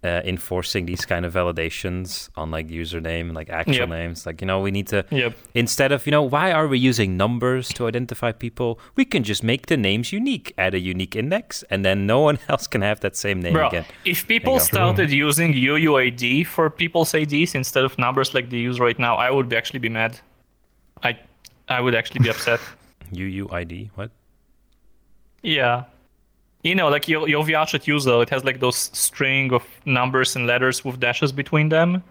uh, enforcing these kind of validations on like username, like actual Yep. names. Like, you know, we need to Yep. instead of, you know, why are we using numbers to identify people? We can just make the names unique, add a unique index, and then no one *laughs* else can have that same name Bro, again. if people started using UUID for people's IDs instead of numbers like they use right now, I would actually be mad. I I would actually be upset. *laughs* UUID, what? Yeah. You know, like your your VRChat user, it has like those string of numbers and letters with dashes between them.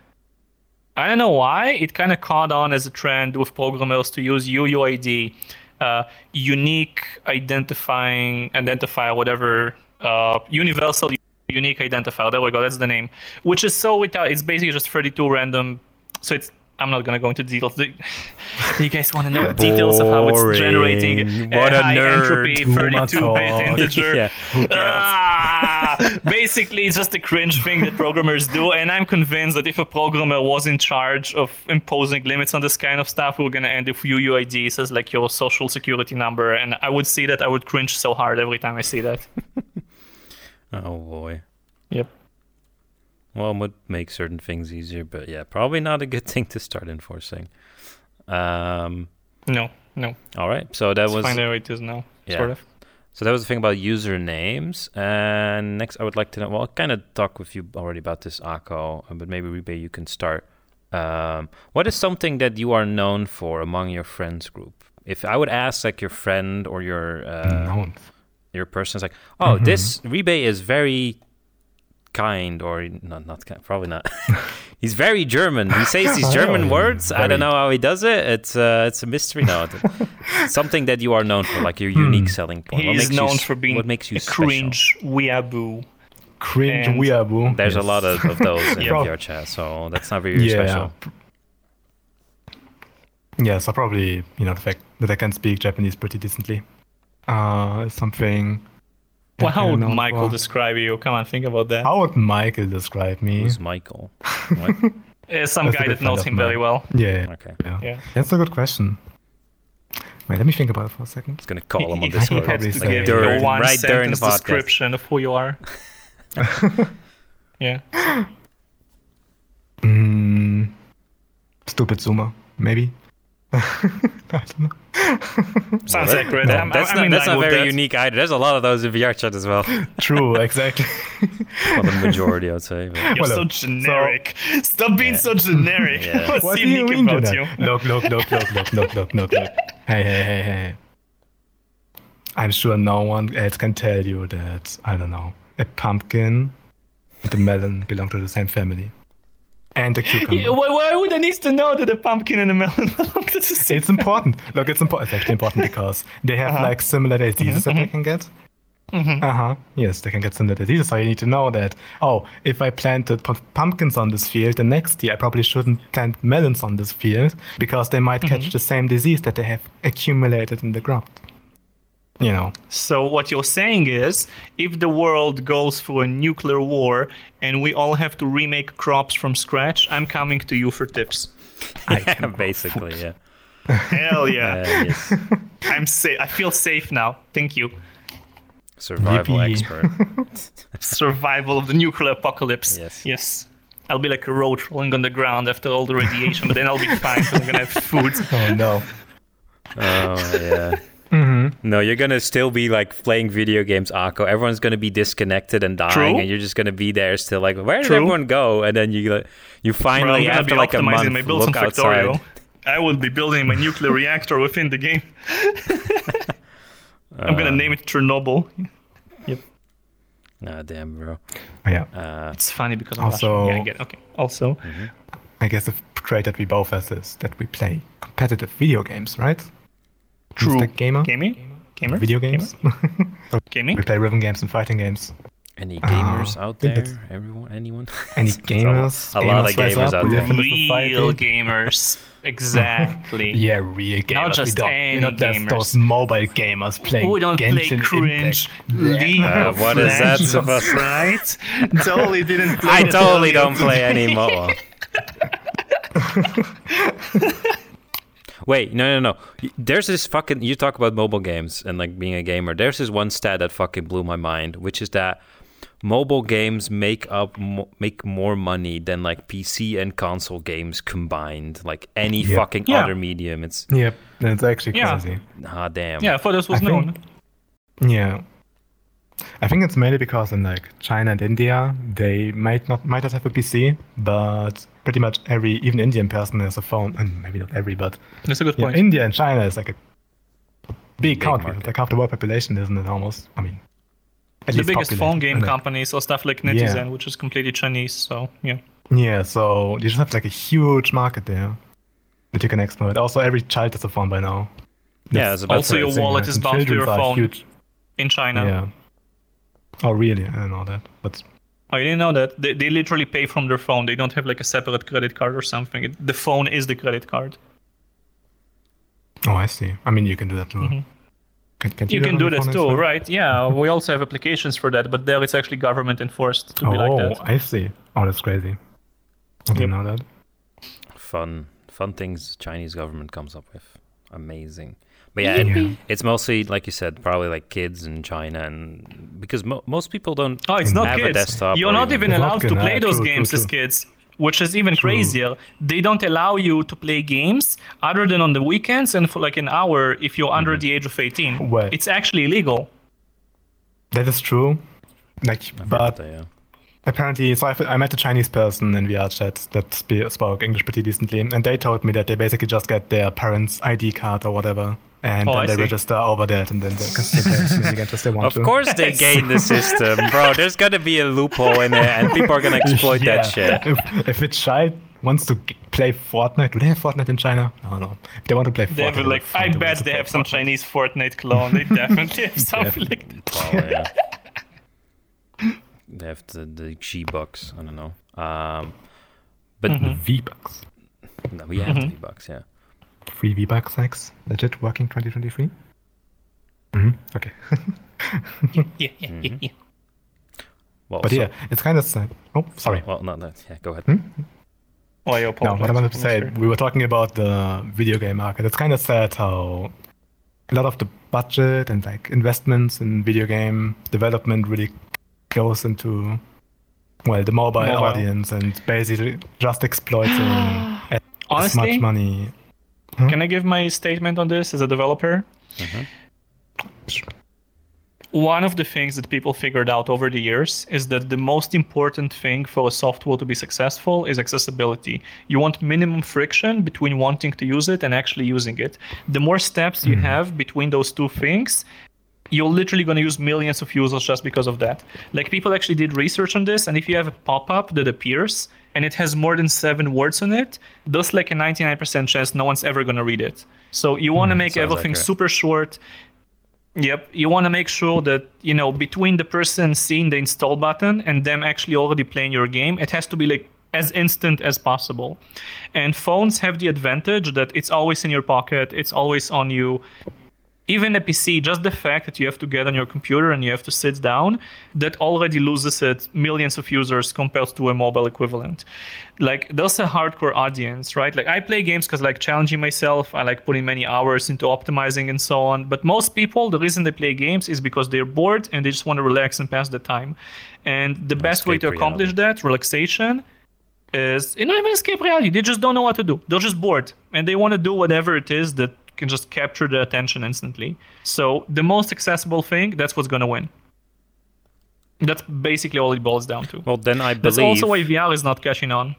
I don't know why. It kind of caught on as a trend with programmers to use UUID, uh, unique identifying identifier, whatever, uh, universal unique identifier. There we go. That's the name. Which is so. It's basically just 32 random. So it's. I'm not gonna go into details. Do *laughs* you guys want to know *laughs* details of how it's generating Boring. a What a high nerd. entropy *laughs* Too much 32 bit integer? yeah. Ah, basically, it's just a cringe thing that programmers do, and I'm convinced that if a programmer was in charge of imposing limits on this kind of stuff, we're gonna end up with UUIDs as like your social security number, and I would see that. I would cringe so hard every time I see that. Oh boy. Yep. Well, it would make certain things easier, but yeah, probably not a good *laughs* thing to start enforcing. Um, No, no. all right, so that Let's was find out it is now. Yeah. Sort of. so that was the thing about usernames. And next, I would like to know. Well, I kind of talked with you already about this, Aqo, but maybe Riibe, you can start. Um, what is something that you are known for among your friends group? If I would ask, like your friend or your uh, no. your person is like, oh, this Riibe is very kind, or not, not kind, probably not. *laughs* *laughs* He's very German. He says these *laughs* German Oh, words. I don't know how he does it. It's uh, it's a mystery. No, it's something that you are known for, like your unique selling point. He what is makes you known for being what makes you a cringe weeaboo. Cringe And- weeaboo. There's a lot of, of those in Yeah. VR chat, so that's not very yeah. special. Yeah, so probably, you know, the fact that I can speak Japanese pretty decently uh, is something. Well, how would Michael for. describe you? Come on, think about that. How would Michael describe me? Who's Michael? What? Uh, *laughs* some That's guy that knows him very well. Yeah, yeah, Okay, yeah. Yeah. That's a good question. Wait, let me think about it for a second. just gonna call him on He- he Discord. probably to say- give during- you one right during the sentence podcast. description of who you are. *laughs* yeah. Mm, stupid Zoomer, maybe. *laughs* I don't know. Sounds That- accurate. that- I'm- that's I'm not, in that's line not very that. unique either. There's a lot of those in VR chat as well. *laughs* True, exactly. *laughs* well, the majority, I'd say. but- You're Well, so look, generic. Stop being so generic. Yeah. What's what do you unique about Jonah? you? Look, look, look, look, look, look, look, look, look. Hey, hey, hey, hey. I'm sure no one else can tell you that, I don't know, a pumpkin and a melon belong to the same family. And a cucumber. *laughs* Why, why would I need to know that a pumpkin and a melon *laughs* belong to the same? It's important. Look, it's important. It's actually important because they have Uh-huh. like similar diseases that they can get. Mm-hmm. Uh huh. Yes, they can get similar diseases. So you need to know that. Oh, if I planted pu- pumpkins on this field, the next year I probably shouldn't plant melons on this field because they might Mm-hmm. catch the same disease that they have accumulated in the ground. You know. So what you're saying is, if the world goes through a nuclear war and we all have to remake crops from scratch, I'm coming to you for tips. *laughs* yeah, *laughs* basically, yeah. Hell Uh, yeah! *laughs* yes. I'm safe. I feel safe now. Thank you. Survival Yippee. expert. Survival of the nuclear apocalypse. Yes. Yes. I'll be like a roach rolling on the ground after all the radiation, but then I'll be fine. 'cause I'm gonna have food. Oh no. Oh yeah. Mm-hmm. No, you're gonna still be like playing video games, Aqo. Everyone's gonna be disconnected and dying, True. and you're just gonna be there still. Like, where did True. everyone go? And then you, like, you finally gonna after like a month my look on Factorio. outside. I will be building my nuclear reactor within the game. *laughs* I'm gonna name it Chernobyl. Yep. Ah, damn, bro. Oh, yeah. Uh, It's funny because I'm Also- Russian. Yeah, I get it. Okay. Also, I guess the trait that we both have is that we play competitive video games, right? True. Mr. Gamer. gaming, gamer, Video games. Gamer? *laughs* gaming. we play rhythm games and fighting games. any gamers Uh, out there? that's- *laughs* Everyone? Anyone? Any *laughs* gamers? a lot of rise gamers up, out there. live society. Real gamers. Exactly. Yeah, real gamers. just we don't, any we're not just gamers. those mobile gamers playing We don't play cringe League Uh, what is that Legends, supposed to- right? totally didn't play I totally don't on. play anymore. Wait, no, no, no. Y- There's this fucking. You talk about mobile games and like being a gamer. There's this one stat that fucking blew my mind, which is that mobile games make up mo- make more money than like PC and console games combined. Like any Yeah. fucking Yeah. other medium. It's Yep, that's actually Yeah. crazy. ah damn. Yeah, I thought this was I known. think- Yeah. I think it's mainly because in like China and India, they might not might not have a PC, but pretty much every even Indian person has a phone, and maybe not every, but That's a good yeah, point. India and China is like a big, Big country, market. like half the world population, isn't it? Almost. I mean, at the least biggest phone game companies or stuff like NetEase, which is completely Chinese. So yeah. Yeah, so you just have like a huge market there that you can exploit. Also, every child has a phone by now. Yeah, it's about Also, to- your Thing, wallet right? is bound to your phone Huge. in China. Yeah. Oh, really? I don't know that. But Oh, you didn't know that? They, they literally pay from their phone. They don't have like a separate credit card or something. It, the phone is the credit card. oh, I see. I mean, you can do that too. Can, can Mm-hmm. You can do that too, instead? right? Yeah, we also have applications for that, but there it's actually government enforced to Oh, be like that. Oh, I see. Oh, that's crazy. I didn't know that. fun fun things Chinese government comes up with. Amazing. But yeah, Yeah. it, it's mostly like you said, probably like kids in China, and because mo- most people don't. Oh, it's not have a kids. desktop You're not even- even allowed to gonna- play those true, games true, as true. kids, which is even crazier. They don't allow you to play games other than on the weekends and for like an hour if you're under mm-hmm. the age of 18. Well- It's actually illegal. That is true. Like, but yeah. apparently, so I, I met a Chinese person in VR chat that spe- spoke English pretty decently, and they told me that they basically just get their parents' ID card or whatever, and Oh, then I they see. register uh, over that, and then they can still play as many games as they want Of to. course they game the system, bro. *laughs* There's gonna be a loophole in there, and people are gonna exploit Yeah. that shit. If, if a child wants to play Fortnite, do they have Fortnite in China? I don't know. If they want to play They Fortnite, have like, they'll I find bet they play have some Fortnite. Chinese Fortnite clone. They definitely have *laughs* something like that. Probably, yeah. *laughs* They have the the G bucks. I don't know. Um, but mm-hmm. V bucks. no, we have the mm-hmm. V bucks. Yeah. Free V bucks, X. Legit working 2023. hmm Okay. *laughs* Yeah, yeah, yeah, yeah. Well, But so- yeah, it's kind of sad. Oh, sorry. Well, no, no. Yeah, go ahead. Oh, I No, apologize. what I wanted to say, we were talking about the video game market. It's kind of sad how a lot of the budget and like investments in video game development really goes into well the mobile, Mobile. audience and basically just exploiting *gasps* as Honestly? much money Hmm? Can I give my statement on this as a developer? Mm-hmm. One of the things that people figured out over the years is that the most important thing for a software to be successful is accessibility. You want minimum friction between wanting to use it and actually using it. The more steps you hmm. have between those two things, you're literally going to use millions of users just because of that. Like people actually did research on this, and if you have a pop-up that appears and it has more than seven words on it, there's like a 99% chance no one's ever going to read it. So you want to hmm, make everything accurate. super short. Yep, you want to make sure that you know between the person seeing the install button and them actually already playing your game, it has to be like as instant as possible. And phones have the advantage that it's always in your pocket, it's always on you even a PC, just the fact that you have to get on your computer and you have to sit down, that already loses it millions of users compared to a mobile equivalent. Like there's a hardcore audience, right? Like I play games because like challenging myself, I like putting many hours into optimizing and so on. But most people, the reason they play games is because they're bored and they just want to relax and pass the time. And the best way to escape accomplish that, relaxation, is you know even escape reality. They just don't know what to do. They're just bored and they want to do whatever it is that can just capture the attention instantly. So the most accessible thing, that's what's gonna win. That's basically all it boils down to. Well, then I believe That's also why VR is not catching on.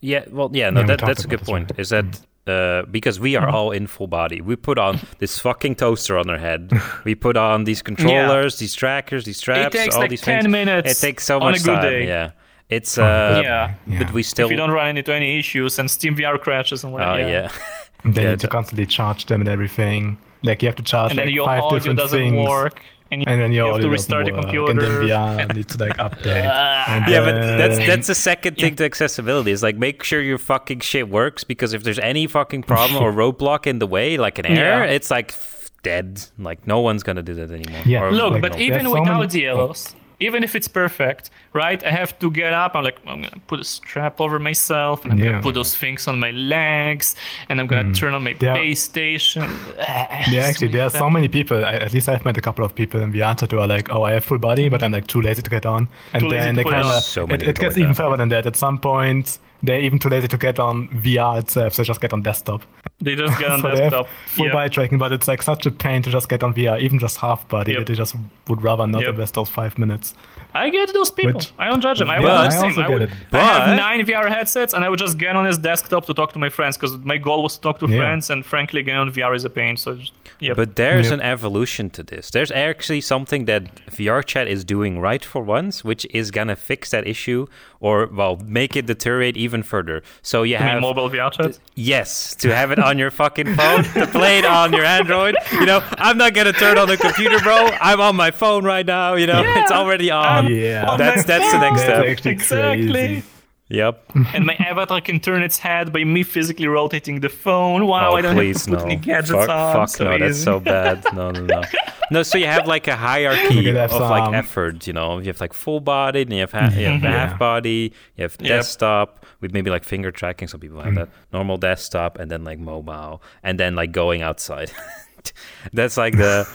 Yeah, well, yeah, no, Yeah, that, that's a good point. already. Is that uh, because we are all in full body? We put on *laughs* this fucking toaster on our head. we put on these controllers, these trackers, these straps, It takes all like these 10 things. minutes It takes so on a much good time. day. Yeah, it's uh, yeah. Yeah. but we still. If you don't run into any issues and Steam VR crashes and Oh whatever. yeah. *laughs* And then Yeah, you need to constantly charge them and everything. Like you have to charge And then like your five audio different doesn't things. work. And you, And then you your have to restart the doesn't And then VR *laughs* needs to like update. Ah. And Yeah, but that's then- that's the second thing to accessibility is like make sure your fucking shit works because if there's any fucking problem or *laughs* roadblock in the way, like an error, Yeah. it's like f- dead. Like no one's gonna do that anymore. Yeah. Or, Look, Like, but no. even so without many- the oh. errors, even if it's perfect, right? I have to get up. I'm like, I'm gonna put a strap over myself, and I'm Yeah. gonna put those things on my legs, and I'm gonna mm. turn on my Yeah. base station. *sighs* Yeah, actually, there are so many people. I, at least I've met a couple of people in VR who are like, "Oh, I have full body, but I'm like too lazy to get on." And Too then they it kind of So it, it gets even further than that. At some point, they're even too lazy to get on VR itself, so they just get on desktop. They just get *laughs* on so desktop. full body tracking, but it's like such a pain to just get on VR, even just half body. Yep. They just would rather not Yep. invest those five minutes. I get those people. Which- I don't judge them. I Yeah, would I do the same. also I, get would, it. I have But- nine VR headsets, and I would just get on his desktop to talk to my friends because my goal was to talk to Yeah. friends, and frankly, getting on VR is a pain. So, just, yeah. But there's Yep. an evolution to this. There's actually something that VR chat is doing right for once, which is gonna fix that issue or well make it deteriorate even further. So you I mean, have mobile VR chat. Yes, to have it on your fucking phone, to play it on your Android. You know, I'm not gonna turn on the computer, bro. I'm on my phone right now. You know, Yeah. it's already on. Yeah. on that's my that's the next step. actually Exactly. crazy. Yep. and my avatar can turn its head by me physically rotating the phone. Wow, oh, I don't please have to put no. any gadgets fuck, on. fuck so no, that's so bad. *laughs* No, no, no. No, so you have like a hierarchy You could have of like some- effort. You know, you have like full body, then you have, ha- you have *laughs* Mhm. half body, you have Yep. desktop with maybe like finger tracking. Some people have that normal desktop, and then like mobile, and then like going outside. *laughs* that's like the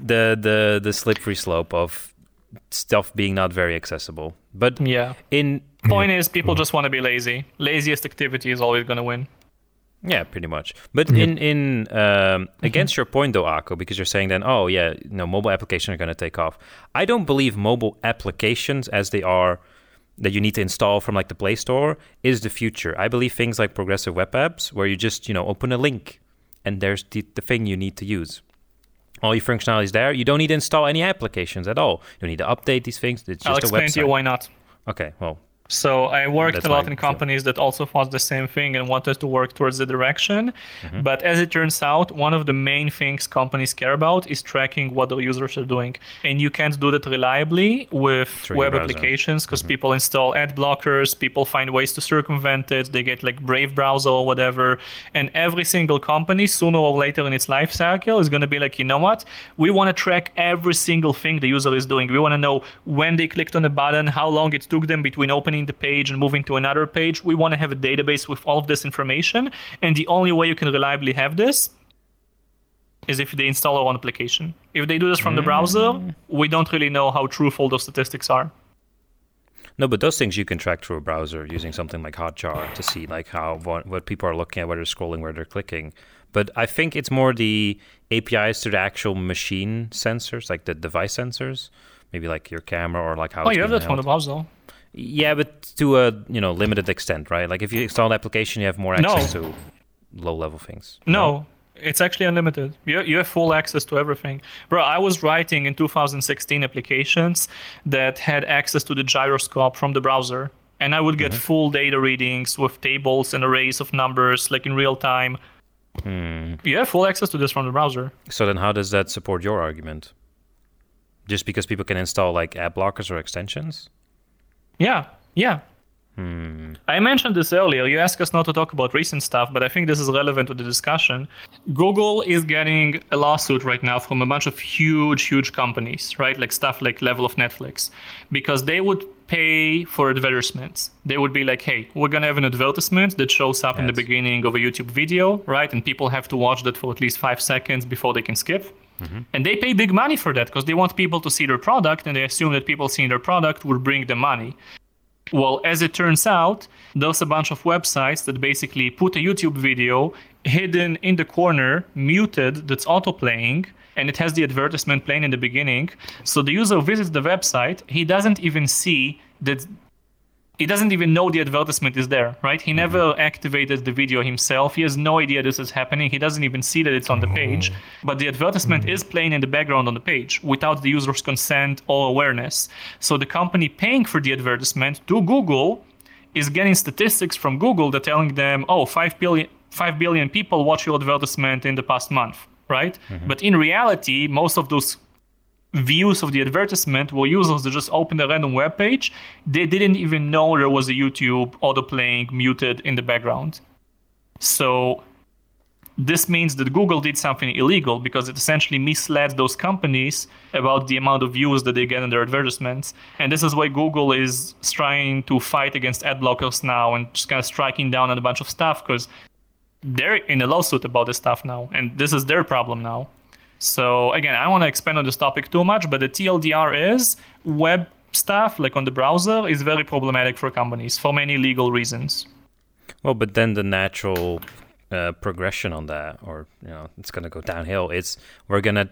the the the slippery slope of stuff being not very accessible. But Yeah. in Point is, people just want to be lazy. Laziest activity is always going to win. Yeah, pretty much. But in in um, against your point though, Aqo, because you're saying then, oh yeah, you know, mobile applications are going to take off. I don't believe mobile applications as they are that you need to install from like the Play Store is the future. I believe things like progressive web apps, where you just you know open a link and there's the, the thing you need to use. All your functionality is there. You don't need to install any applications at all. You don't need to update these things. It's I'll just a explain website. to you why not. Okay, well, So I worked That's a lot in companies that also thought the same thing and wanted to work towards the direction. Mm-hmm. But as it turns out, one of the main things companies care about is tracking what their users are doing. And you can't do that reliably with Through web. Mm-hmm. applications because people install ad blockers, people find ways to circumvent it, they get like Brave browser or whatever. And every single company, sooner or later in its life cycle, is going to be like, you know what? We want to track every single thing the user is doing. We want to know when they clicked on a button, how long it took them between opening the page and moving to another page. We want to have a database with all of this information. And the only way you can reliably have this is if they install our own application. If they do this from the browser, mm. we don't really know how truthful those statistics are. No, but those things you can track through a browser using something like Hotjar to see like how what, what people are looking at, where they're scrolling, where they're clicking. But I think it's more the APIs to the actual machine sensors, like the device sensors, maybe like your camera or like how. Oh, it's you have being that from the held. browser. Yeah, but to a you know limited extent, right? Like if you install an application, you have more No. access to low level things. No, it's actually unlimited. You, you have full access to everything. Bro, I was writing in 2016 applications that had access to the gyroscope from the browser. And I would get mm-hmm. full data readings with tables and arrays of numbers, like in real time. Hmm. You have full access to this from the browser. So then, how does that support your argument? Just because people can install like ad blockers or extensions? Yeah, yeah. Hmm. I mentioned this earlier. You asked us not to talk about recent stuff, but I think this is relevant to the discussion. Google is getting a lawsuit right now from a bunch of huge, huge companies, right? Like stuff like level of Netflix, because they would pay for advertisements. They would be like, hey, we're going to have an advertisement that shows up in the beginning of a YouTube video, right? And people have to watch that for at least five seconds before they can skip. And they pay big money for that because they want people to see their product and they assume that people seeing their product will bring them money. Well, as it turns out, there's a bunch of websites that basically put a YouTube video hidden in the corner, muted, that's auto playing, and it has the advertisement playing in the beginning. So the user visits the website, he doesn't even see that. He doesn't even know the advertisement is there, right? He mm-hmm. never activated the video himself. He has no idea this is happening. He doesn't even see that it's on the mm-hmm. page. But the advertisement mm-hmm. is playing in the background on the page without the user's consent or awareness. So the company paying for the advertisement to Google is getting statistics from Google that telling them, oh, 5 billion, 5 billion people watch your advertisement in the past month, right? But in reality, most of those views of the advertisement were users that just opened a random web page. They didn't even know there was a YouTube auto playing muted in the background. So this means that Google did something illegal because it essentially misled those companies about the amount of views that they get in their advertisements. And this is why Google is trying to fight against ad blockers now and just kind of striking down on a bunch of stuff because they're in a lawsuit about this stuff now. And this is their problem now. So again, I don't want to expand on this topic too much, but the TLDR is web stuff, like on the browser, is very problematic for companies for many legal reasons. Well, but then the natural uh, progression on that, or you know, it's going to go downhill. It's we're going to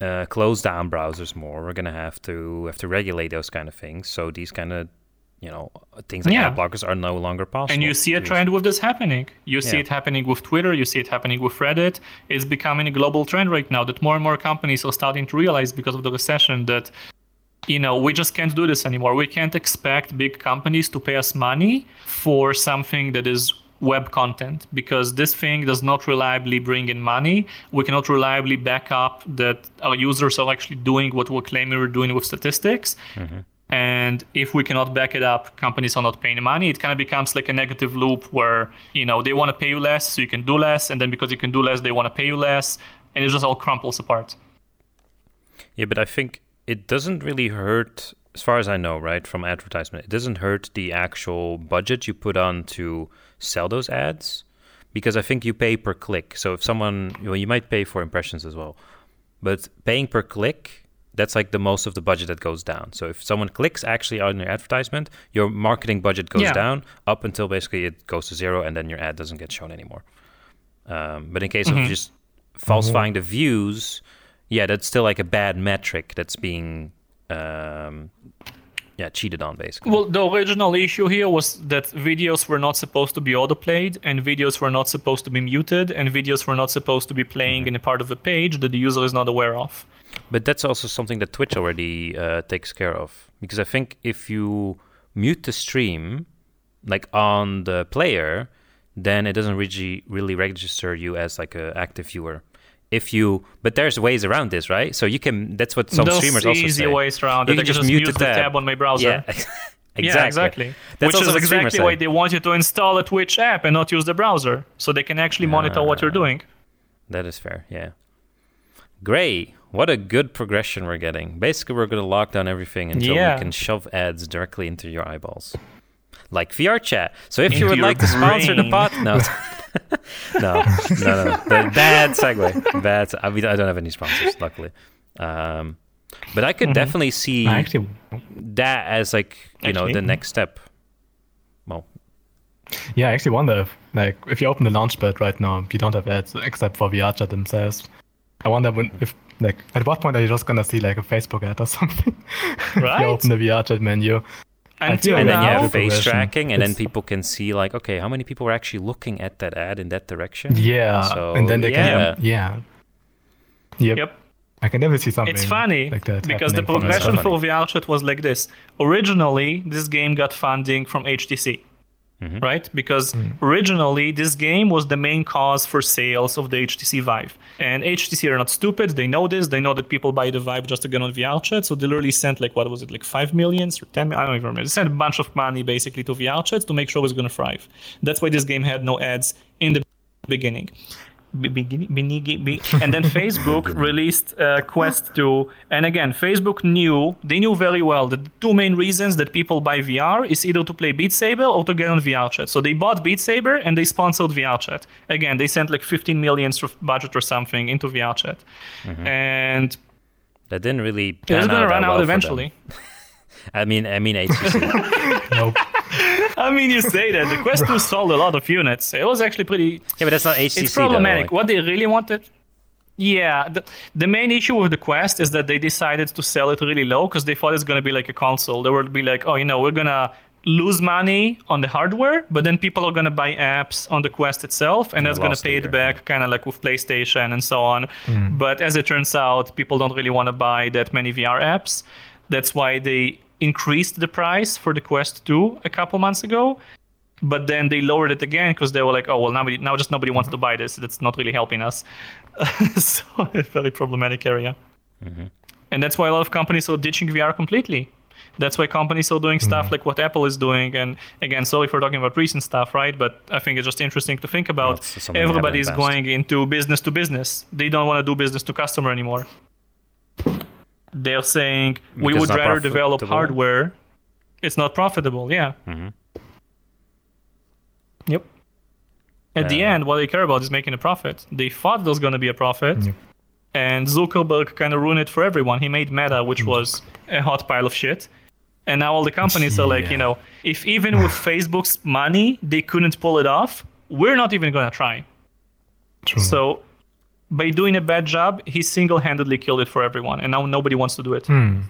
uh, close down browsers more. We're going to have to have to regulate those kind of things. So these kind of you know things like Yeah. ad blockers are no longer possible. And you see a trend with this happening. You see Yeah. it happening with Twitter. You see it happening with Reddit. It's becoming a global trend right now that more and more companies are starting to realize because of the recession that, you know, we just can't do this anymore. We can't expect big companies to pay us money for something that is web content because this thing does not reliably bring in money. We cannot reliably back up that our users are actually doing what we're claiming we're doing with statistics. Mm-hmm. And if we cannot back it up, companies are not paying money. It kind of becomes like a negative loop where, you know, they want to pay you less, so you can do less. And then because you can do less, they want to pay you less. And it just all crumples apart. Yeah, but I think it doesn't really hurt, as far as I know, right, from advertisement. It doesn't hurt the actual budget you put on to sell those ads, because I think you pay per click. So if someone, well, you might pay for impressions as well, but paying per click, that's like the most of the budget that goes down. So if someone clicks actually on your advertisement, your marketing budget goes Yeah. down up until basically it goes to zero, and then your ad doesn't get shown anymore. Um, but in case Mhm. of just falsifying the views, yeah, that's still like a bad metric that's being um, yeah cheated on basically. Well, the original issue here was that videos were not supposed to be autoplayed, and videos were not supposed to be muted, and videos were not supposed to be playing in a part of the page that the user is not aware of. But that's also something that Twitch already uh, takes care of because I think if you mute the stream like on the player, then it doesn't really really register you as like an active viewer. If you, but there's ways around this, right? So you can. That's what some There's streamers also easy say. ways around You it. can just just mute the tab. tab on my browser. Yeah, *laughs* exactly. Yeah, exactly. That's Which is exactly why they want you to install a Twitch app and not use the browser, so they can actually monitor what you're Ah. doing. That is fair, yeah. Great. What a good progression we're getting. Basically, we're going to lock down everything until Yeah. we can shove ads directly into your eyeballs. Like VR chat. So if you would like to sponsor the brain. pod, no, *laughs* *laughs* no, no, no, Ba- bad segue. Bad. I mean, I don't have any sponsors, luckily. Um, But I could definitely see actually, that as like you know the mhm. next step. Well, yeah, I actually wonder if, like, if you open the launchpad right now, you don't have ads except for VRChat themselves. I wonder when, if, like, at what point are you just gonna see like a Facebook ad or something? *laughs* if Right. you open the VRChat menu. Until and then you have face tracking, and then people can see like, okay, how many people are actually looking at that ad in that direction? Yeah, So, and then they yeah. can, yeah. Yep. Yep. I can never see something. It's funny like that because the progression That's for VRChat was like this. Originally, this game got funding from HTC, Mhm. right? Because originally, this game was the main cause for sales of the HTC Vive. And HTC are not stupid. They know this. They know that people buy the Vive just to get on VRChat. So they literally sent like what was it, like five millions or ten? I don't even remember. They sent a bunch of money basically to VRChat to make sure it was gonna thrive. That's why this game had no ads in the beginning. Be- beginning, beginning, be- and then Facebook *laughs* released uh, Quest 2. And again, Facebook knew, they knew very well that the two main reasons that people buy VR is either to play Beat Saber or to get on VRChat. So they bought Beat Saber and they sponsored VRChat. Again, they sent like 15 million of budget or something into VRChat. And That didn't really. it's pan going to run that out well eventually. *laughs* I mean, I mean HTC. *laughs* Nope. I mean, you say that. The *laughs* Quest 2 sold a lot of units. It was actually pretty yeah, but that's not HTC. it's though, problematic. like- What they really wanted, yeah, the, the main issue with the Quest is that they decided to sell it really low because they thought it's gonna be like a console. They would be like, oh, you know, we're gonna lose money on the hardware, but then people are gonna buy apps on the Quest itself, and that's gonna pay it, it back, kind of like with PlayStation and so on. But as it turns out, people don't really want to buy that many VR apps. That's why they increased the price for the Quest 2 a couple months ago but then they lowered it again because they were like, oh well, now, now just nobody wants to buy this. That's not really helping us. *laughs* so a very problematic area. And that's why a lot of companies are ditching VR completely. That's why companies are doing stuff mm-hmm. like what Apple is doing. And again, sorry for talking about recent stuff, right? But I think it's just interesting to think about. it's something Everybody is going into business to business. They don't want to do business to customer anymore. They're saying we Because would it's not rather develop hardware. It's not profitable, yeah. Mhm. Yep. At the Uh, end, what they care about is making a profit. They thought there was going to be a profit, Yep. and Zuckerberg kind of ruined it for everyone. He made Meta, which was a hot pile of shit. And now all the companies are like, Yeah. you know, if even with *sighs* Facebook's money they couldn't pull it off, we're not even going to try. True. So by doing a bad job, he single-handedly killed it for everyone, and now nobody wants to do it. Hmm.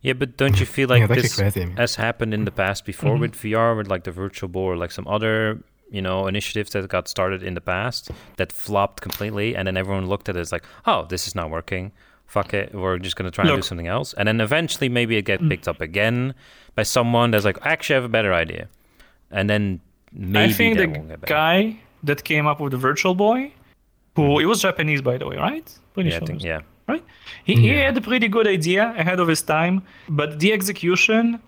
Yeah, but don't you feel like Yeah, this crazy. has happened in the past before Mm-hmm. with VR, with like the Virtual Boy, like some other you know initiatives that got started in the past that flopped completely, and then everyone looked at it as like, oh, this is not working. Fuck it, we're just gonna try and do something else, and then eventually maybe it Mm. get picked up again by someone that's like, actually, I have a better idea, and then maybe I think that the won't get guy that came up with the Virtual Boy, who it was Japanese by the way, right? Pretty yeah, sure. think, yeah. right? He, he had a pretty good idea ahead of his time, but the execution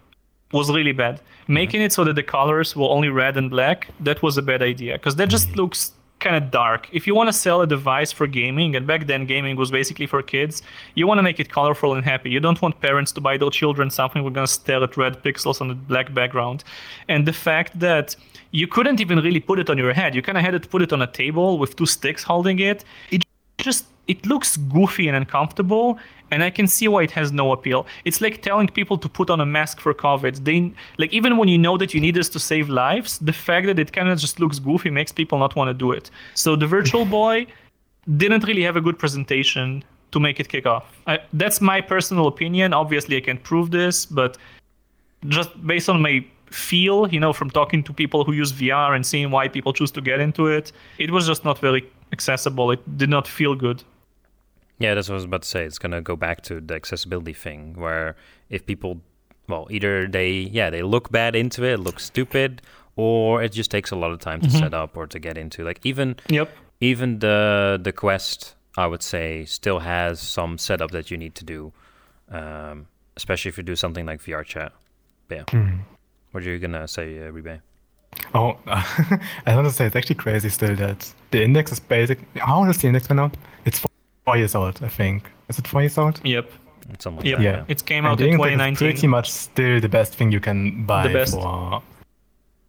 was really bad. Making mm-hmm. it so that the colors were only red and black, that was a bad idea because that just mm-hmm. looks kind of dark. If you want to sell a device for gaming, and back then gaming was basically for kids, you want to make it colorful and happy. You don't want parents to buy their children something we're going to stare at red pixels on a black background. And the fact that you couldn't even really put it on your head, you kind of had to put it on a table with two sticks holding it. It just it looks goofy and uncomfortable and i can see why it has no appeal. It's like telling people to put on a mask for covid. They like even when you know that you need this to save lives the fact that it kind of just looks goofy makes people not want to do it. So the virtual *laughs* boy didn't really have a good presentation to make it kick off. I, that's my personal opinion. Obviously i can't prove this but just based on my feel you know from talking to people who use vr and seeing why people choose to get into it. It was just not very accessible. It did not feel good. Yeah, that's what I was about to say. It's gonna go back to the accessibility thing, where if people, well, either they, yeah, they look bad into it, look stupid, or it just takes a lot of time to set up or to get into. Like even yep. even the the quest, I would say, still has some setup that you need to do, um, especially if you do something like VR chat. But yeah, what are you gonna say, uh, Rebay? Oh, *laughs* I want to say it's actually crazy still that the index is basic. How old is the index right now? It's four, four years old, I think. Is it four years old? yep Something like Yep. that. Yeah. it came out the in 2019 pretty much still the best thing you can buy The best. for.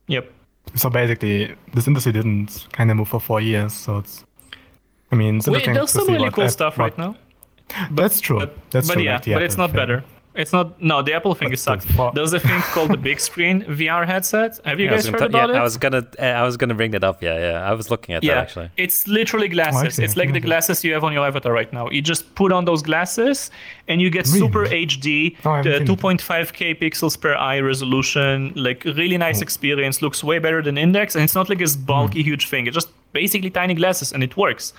yep So basically, this industry didn't kind of move for four years. So it's. I mean, it's Wait, interesting there's some really cool app- stuff what- right now That's true. But, That's but true. yeah, but it's Apple not thing. better. It's not. No, the Apple thing sucks. the- There's a thing called the Bigscreen *laughs* VR headset. Have you Yeah, guys heard ta- about yeah, it? I was gonna, uh, I was gonna bring that up. Yeah, yeah. I was looking at that yeah, actually. it's literally glasses. see. It's like the glasses you have on your avatar right now. You just put on those glasses, and you get super HD, Oh, the haven't seen it. 2.5K pixels per eye resolution, like really nice experience. Looks way better than Index, and it's not like this bulky, huge thing. It's just basically tiny glasses, and it works.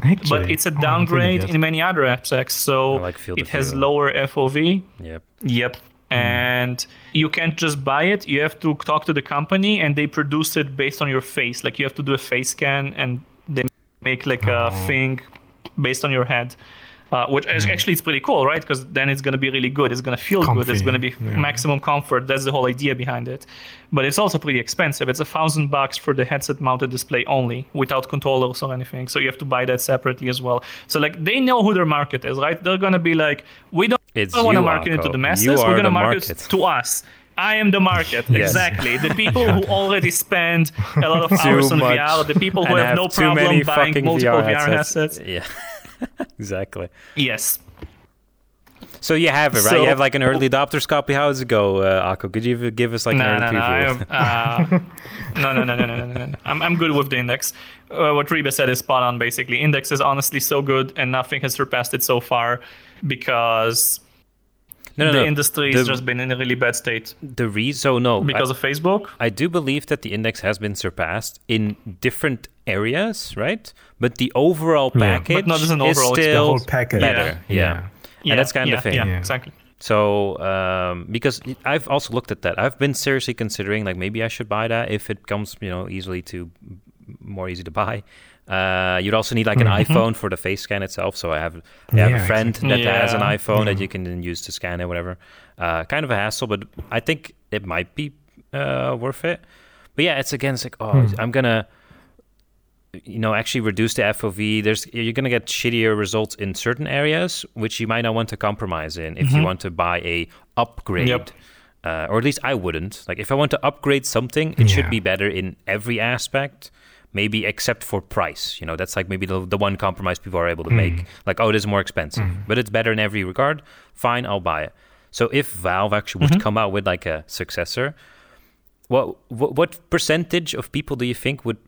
Actually, But it's a oh, I haven't seen it downgrade yet. in many other aspects. So like field it has view. lower FOV. Yep. Yep. Hmm. And you can't just buy it. You have to talk to the company, and they produce it based on your face. Like you have to do a face scan, and they make like a oh. thing based on your head. Uh, which is actually it's pretty cool, right? Because then it's gonna be really good. It's gonna feel good. It's gonna be yeah. maximum comfort. That's the whole idea behind it. But it's also pretty expensive. It's a thousand bucks for the headset-mounted display only, without controllers or anything. So you have to buy that separately as well. So like they know who their market is, right? They're gonna be like, we don't don't want to you, market it to the masses. You We're going to market, it to us. I am the market. Yes. Exactly. The people *laughs* who already spend a lot of hours on much VR, the people who and have, no problem buying fucking multiple VR VR headsets. headsets. Yeah, *laughs* exactly. Yes. So you have it, right? So, you have like an early adopters copy. How does it go, uh, Aqo? Could you give us like no, an early no, preview? *laughs* Uh, no, uh, no, no, no, no, no, no, no. I'm, I'm good with the index. Uh, what Riibe said is spot on, basically. Index is honestly so good, and nothing has surpassed it so far because no, no, the no. industry has just been in a really bad state. The reason, so no, because I, of Facebook. I do believe that the index has been surpassed in different areas, right? But the overall Yeah. package But not as an is overall, it's the still whole package. better. Yeah. Yeah. Yeah, and that's kind yeah, of the thing. Yeah, Yeah. exactly. So, um, because I've also looked at that, I've been seriously considering like maybe I should buy that if it comes, you know, easily to more easy to buy. Uh, you'd also need like an iPhone for the face scan itself. So I have, I have a Yeah, friend that has an Yeah. iPhone that you can then use to scan it, whatever. Uh, kind of a hassle, but I think it might be uh, worth it. But yeah, it's again, it's like, oh, I'm gonna, you know, actually reduce the FOV. There's you're gonna get shittier results in certain areas, which you might not want to compromise in if you mm-hmm. want to buy a upgrade. Yep. Uh, or at least I wouldn't. Like if I want to upgrade something, it should be better in every aspect. Maybe except for price. You know, that's like maybe the, the one compromise people are able to make. Mm. Like, oh, it is more expensive, mm. but it's better in every regard. Fine, I'll buy it. So if Valve actually would mm-hmm. come out with like a successor, what what, what percentage of people do you think would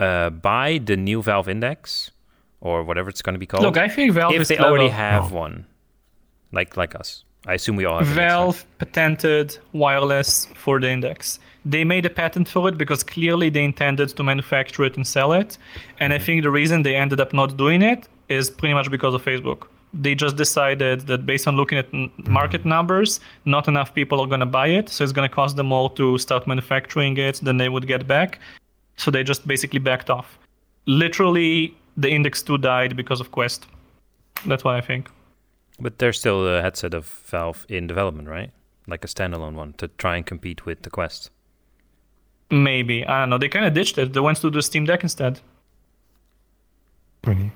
uh, buy the new Valve Index or whatever it's going to be called? Look, I think Valve if is they clever. already have one, like like us. I assume we all have. an Index, right? Valve patented wireless for the index. They made a patent for it because clearly they intended to manufacture it and sell it. And I think the reason they ended up not doing it is pretty much because of Facebook. They just decided that based on looking at n- market numbers, not enough people are going to buy it. So it's going to cost them more to start manufacturing it than they would get back. So they just basically backed off. Literally, the Index 2 died because of Quest. That's what I think. But there's still a headset of Valve in development, right? Like a standalone one to try and compete with the Quest. Maybe. I don't know. They kind of ditched it. They went to the Steam Deck instead. Really?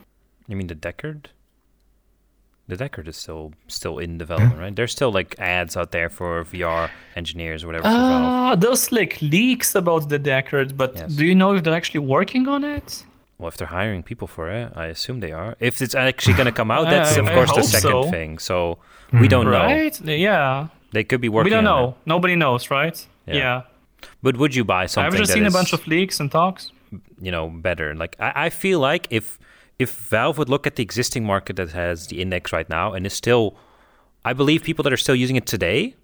You mean the Deckard? The Deckard is still still in development, right? There's still like ads out there for VR engineers or whatever. for Valve. Ah, there's like leaks about the Deckard, but Yes. do you know if they're actually working on it? Well, if they're hiring people for it, I assume they are. If it's actually going to come out, *laughs* I- that's of course the second so. thing. So we don't know. Right? Yeah. They could be working. we don't on know. it. Nobody knows, right? Yeah. Yeah. But would you buy something I've just that seen a bunch of leaks and talks. you know better? Like I, I feel like if if Valve would look at the existing market that has the index right now and is still, I believe people that are still using it today,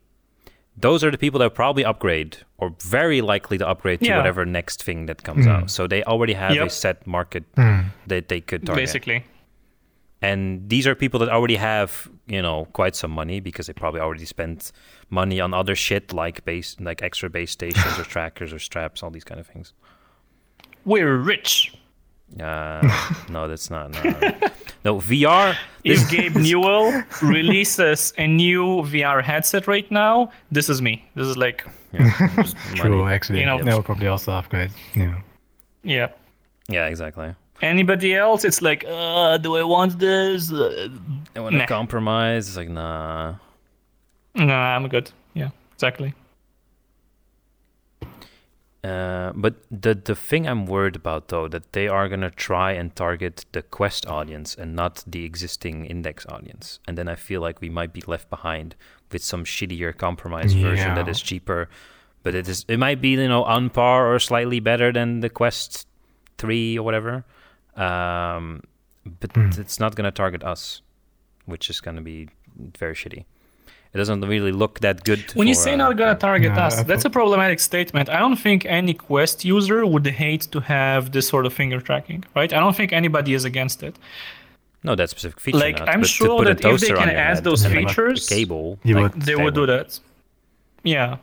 those are the people that probably upgrade or very likely to upgrade to Yeah. whatever next thing that comes hmm. out. So they already have a set market hmm. that they could target. Basically. And these are people that already have, you know, quite some money because they probably already spent money on other shit like base, like extra base stations or *laughs* trackers or straps, all these kind of things. We're rich. Uh, no, that's not. No, no VR. If Gabe Newell releases a new VR headset right now, this is me. This is like, *laughs* True, money. actually. You know- they will probably also upgrade. Yeah. yeah. Yeah, exactly. Anybody else? It's like, uh, do I want this? Uh, I want to compromise. It's like, nah. nah, I'm good. Yeah, exactly. Uh, but the the thing I'm worried about though that they are gonna try and target the Quest audience and not the existing Index audience, and then I feel like we might be left behind with some shittier compromise version that is cheaper, but it is it might be you know on par or slightly better than the Quest three or whatever, um, but Hmm. it's not gonna target us, which is gonna be very shitty. It doesn't really look that good. When you say uh, not gonna target No, us, that's a problematic statement. I don't think any Quest user would hate to have this sort of finger tracking, right? I don't think anybody is against it. No, that specific feature. Like, not, I'm sure that if they can add those and, like, features, cable, you like, would- They would do that. Yeah.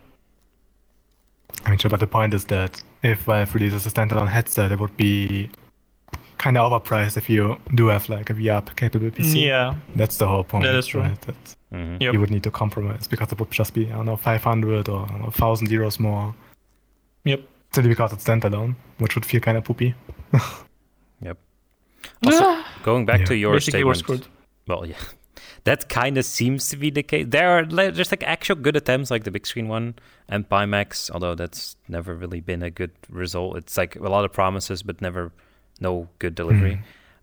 I mean, sure, but the point is that if Valve releases a standalone headset, it would be kind of overpriced if you do have like a VR capable PC. Yeah. That's the whole point. That is true. Right? That Mhm. Yep. You would need to compromise because it would just be, I don't know, 500 or I 1,000 euros more Yep. simply because it's standalone, which would feel kind of poopy. *laughs* Yep. Also, going back Yeah. to your Basically, statement. screwed. Well, yeah, *laughs* that kind of seems to be the case. There are li- there's like actual good attempts, like the Bigscreen one and Pimax, although that's never really been a good result. It's like a lot of promises, but never no good delivery.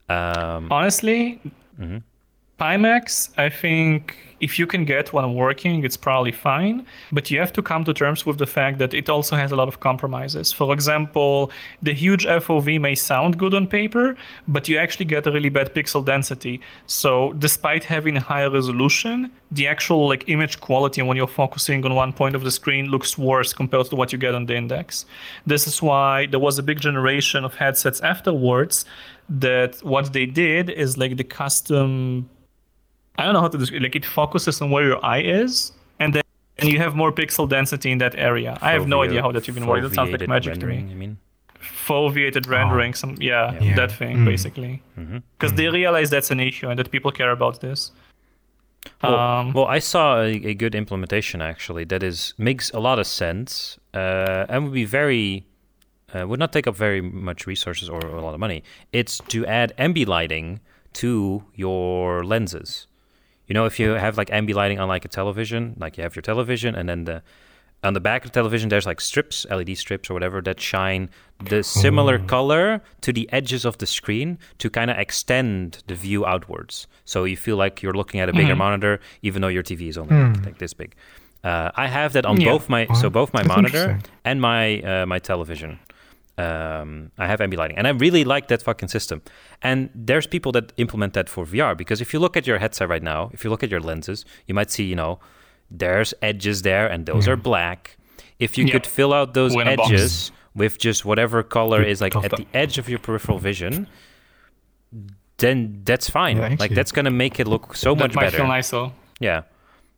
Um, Honestly, mhm. Pimax, I think if you can get one working, it's probably fine. But you have to come to terms with the fact that it also has a lot of compromises. For example, the huge FOV may sound good on paper, but you actually get a really bad pixel density. So despite having a higher resolution, the actual like image quality when you're focusing on one point of the screen looks worse compared to what you get on the index. This is why there was a big generation of headsets afterwards that what they did is like the custom I don't know how to describe. Like it focuses on where your eye is, and then and you have more pixel density in that area. I have no idea how that even works. That sounds like magic to me. You mean? Foveated rendering, some yeah, Yeah. that thing Mm. basically. Because they realize that's an issue and that people care about this. Well, um, well, I saw a, a good implementation actually that is makes a lot of sense uh, and would be very uh, would not take up very much resources or a lot of money. It's to add ambi lighting to your lenses. You know, if you have like ambi lighting on like a television, like you have your television, and then the on the back of the television there's like strips, LED strips or whatever that shine the similar color to the edges of the screen to kind of extend the view outwards. So you feel like you're looking at a bigger monitor, even though your TV is only like, like this big. Uh, I have that on Yeah. both my so both my That's monitor and my uh, my television. Um, I have ambi lighting, and I really like that fucking system. And there's people that implement that for VR because if you look at your headset right now, if you look at your lenses, you might see, you know, there's edges there, and those are black. If you Yeah. could fill out those Win edges with just whatever color is like at the edge of your peripheral vision, then that's fine. Yeah, like that's gonna make it look so that much might better. feel nice though. Yeah.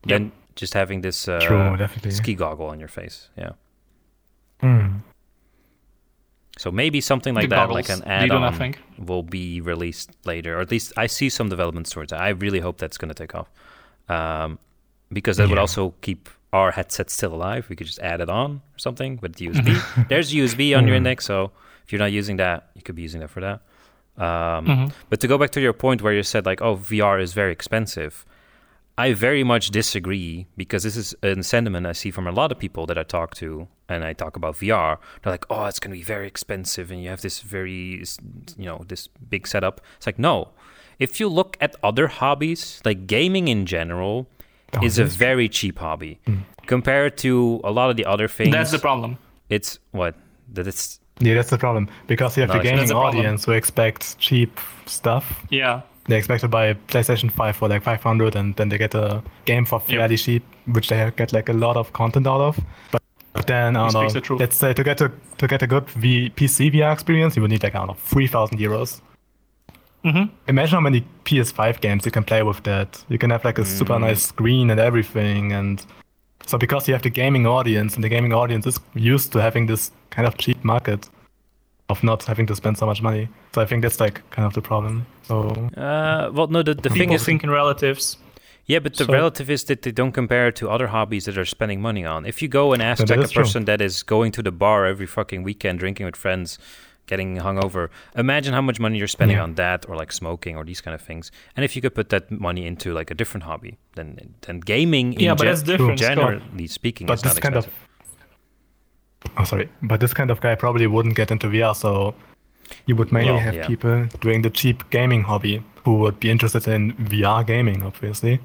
Then just having this uh, True, ski goggle on your face. Yeah. Hmm. So maybe something like The that, like an add-on, will be released later, or at least I see some developments towards it. I really hope that's going to take off, um, because that would also keep our headset still alive. We could just add it on or something with *laughs* USB. There's USB on your index, so if you're not using that, you could be using that for that. Um, Mm-hmm. But to go back to your point where you said like, oh, VR is very expensive. I very much disagree because this is a sentiment I see from a lot of people that I talk to, and I talk about VR. They're like, "Oh, it's going to be very expensive, and you have this very, you know, this big setup." It's like, no. If you look at other hobbies, like gaming in general, Oh, is a very cheap hobby mm. compared to a lot of the other things. That's the problem. It's what that it's Yeah, that's the problem. Because you have No, the it's- gaming That's the problem. audience who expects cheap stuff. Yeah. They expect to buy a PlayStation 5 for like 500 and then they get a game for Yep. fairly cheap, which they get like a lot of content out of. But, but then, I don't know, let's say to get a, to get a good v, PC VR experience, you would need like, I don't know, 3,000 euros. Mm-hmm. Imagine how many PS5 games you can play with that. You can have like a super nice screen and everything. And so because you have the gaming audience and the gaming audience is used to having this kind of cheap market of not having to spend so much money. So I think that's like kind of the problem. So uh, well, no. The, the thing People is, think in relatives. Yeah, but the So- relative is that they don't compare it to other hobbies that are spending money on. If you go and ask like a is true. person that is going to the bar every fucking weekend, drinking with friends, getting hungover, imagine how much money you're spending Yeah. on that or like smoking or these kind of things. And if you could put that money into like a different hobby, then then gaming in Yeah, but gen- that's different, generally speaking but not this kind of. Oh sorry, but this kind of guy probably wouldn't get into VR. So you would mainly Well, have yeah. people doing the cheap gaming hobby who would be interested in VR gaming, obviously.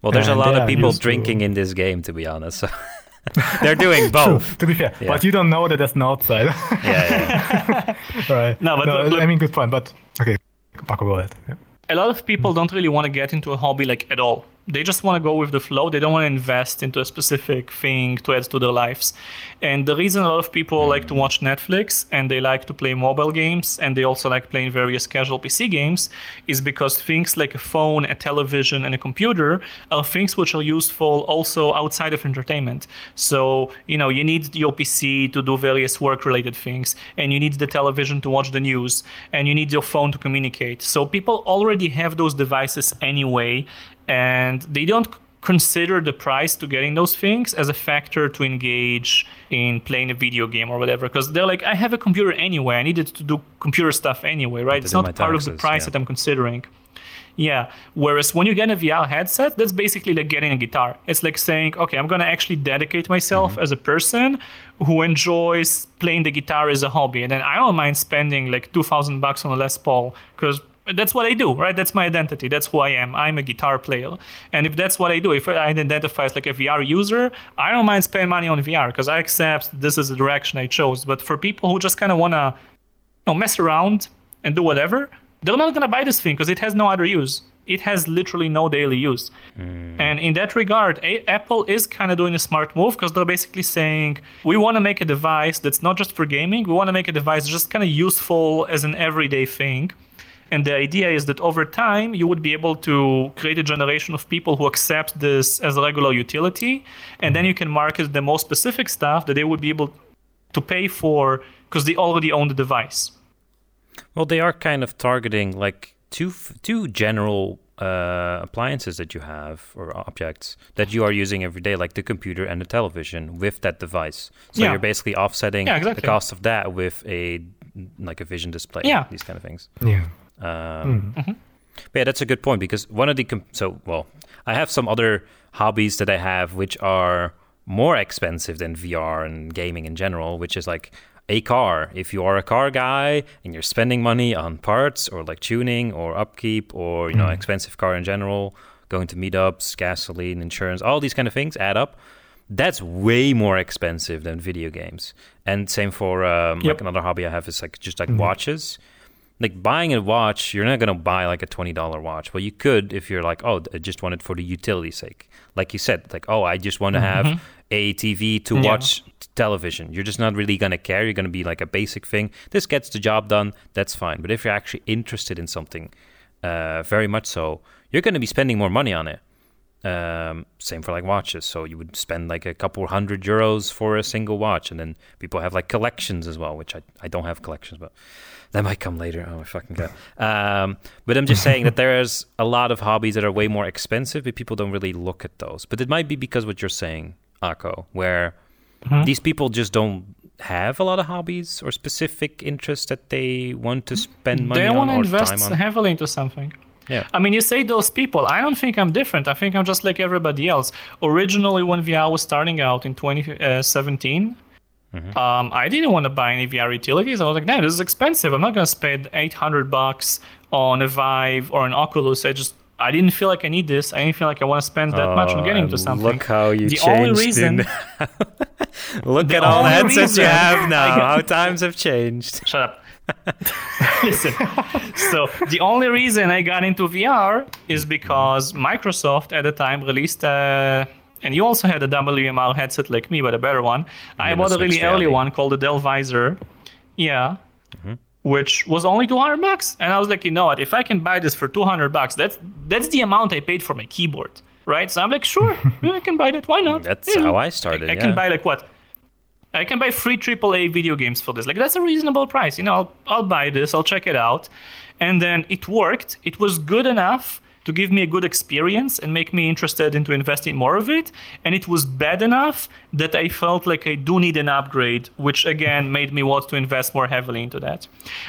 Well, there's a lot of people used to- drinking in this game, to be honest. So *laughs* they're *laughs* doing both. to be fair, Yeah. but you don't know that there's an outside. yeah, yeah. *laughs* right. No, but look- I mean, good point. But okay, Aqo, go ahead. Yeah. a lot of people don't really want to get into a hobby like at all. They just want to go with the flow. They don't want to invest into a specific thing to add to their lives. And the reason a lot of people mm. like to watch Netflix and they like to play mobile games and they also like playing various casual PC games is because things like a phone, a television, and a computer are things which are useful also outside of entertainment. So, you know, you need your PC to do various work related things, and you need the television to watch the news, and you need your phone to communicate. So, people already have those devices anyway, and they don't consider the price to getting those things as a factor to engage in playing a video game or whatever because they're like i have a computer anyway i needed to do computer stuff anyway right it's not part of the price yeah. that i'm considering yeah. Whereas when you get a VR headset, that's basically like getting a guitar. It's like saying, okay, I'm gonna actually dedicate myself as a person who enjoys playing the guitar as a hobby, and then I don't mind spending like two thousand bucks on a Les Paul because that's what I do, right? That's my identity. That's who I am. I'm a guitar player, and if that's what I do, if I identify as like a VR user, I don't mind spending money on VR because I accept this is the direction I chose. But for people who just kind of wanna know, mess around and do whatever, they're not gonna buy this thing because it has no other use. It has literally no daily use. Hmm. And in that regard, a- Apple is kind of doing a smart move because they're basically saying we want to make a device that's not just for gaming. We want to make a device just kind of useful as an everyday thing. And the idea is that over time, you would be able to create a generation of people who accept this as a regular utility. And then you can market the most specific stuff that they would be able to pay for because they already own the device. Well, they are kind of targeting like two two general uh, appliances that you have or objects that you are using every day, like the computer and the television, with that device. So Yeah. you're basically offsetting Yeah, the cost of that with a like a vision display. Yeah. these kind of things. Yeah. Um, but yeah, that's a good point because one of the com- so well, I have some other hobbies that I have which are more expensive than VR and gaming in general, which is like a car. If you are a car guy and you're spending money on parts or like tuning or upkeep or you know expensive car in general, going to meetups, gasoline, insurance, all these kind of things add up. That's way more expensive than video games. And same for um, like another hobby I have is like just like watches like buying a watch, you're not gonna buy like a twenty dollar watch. Well, you could if you're like, oh, I just want it for the utility sake. Like you said, like, oh, I just want to have a TV to Yeah. watch television. You're just not really gonna care. You're gonna be like a basic thing. This gets the job done. That's fine. But if you're actually interested in something, uh, very much so, you're gonna be spending more money on it. Um, same for like watches. So you would spend like a couple hundred euros for a single watch, and then people have like collections as well, which I, I don't have collections, but that might come later. Oh my fucking god! Um, but I'm just saying that there's a lot of hobbies that are way more expensive, but people don't really look at those. But it might be because what you're saying, Aqo, where these people just don't have a lot of hobbies or specific interests that they want to spend money on. they want to invest heavily into something. Yeah. I mean, you say those people. I don't think I'm different. I think I'm just like everybody else. Originally, when VR was starting out in 2017, Mm-hmm. um, I didn't want to buy any VR utilities. I was like, no, this is expensive. I'm not going to spend 800 bucks on a Vive or an Oculus. I just, I didn't feel like I need this. I didn't feel like I want to spend that much on Oh, getting to something. Look how you the changed. only reason, *laughs* look the at all the headsets you have *laughs* now. How times have changed. *laughs* Shut up. Listen. So the only reason I got into VR is because Microsoft at the time released a. And you also had a WMR headset like me, but a better one. I Yeah, bought a really early one called the Dell Visor. Yeah. Mm-hmm. Which was only 200 bucks. And I was like, you know what? If I can buy this for 200 bucks, that's that's the amount I paid for my keyboard. Right? So I'm like, sure, *laughs* yeah, I can buy that. Why not? That's know, how I started. I yeah. can buy like what? I can buy free AAA video games for this. Like that's a reasonable price. You know, I'll, I'll buy this. I'll check it out, and then it worked. It was good enough to give me a good experience and make me interested into investing more of it. And it was bad enough that I felt like I do need an upgrade, which again made me want to invest more heavily into that.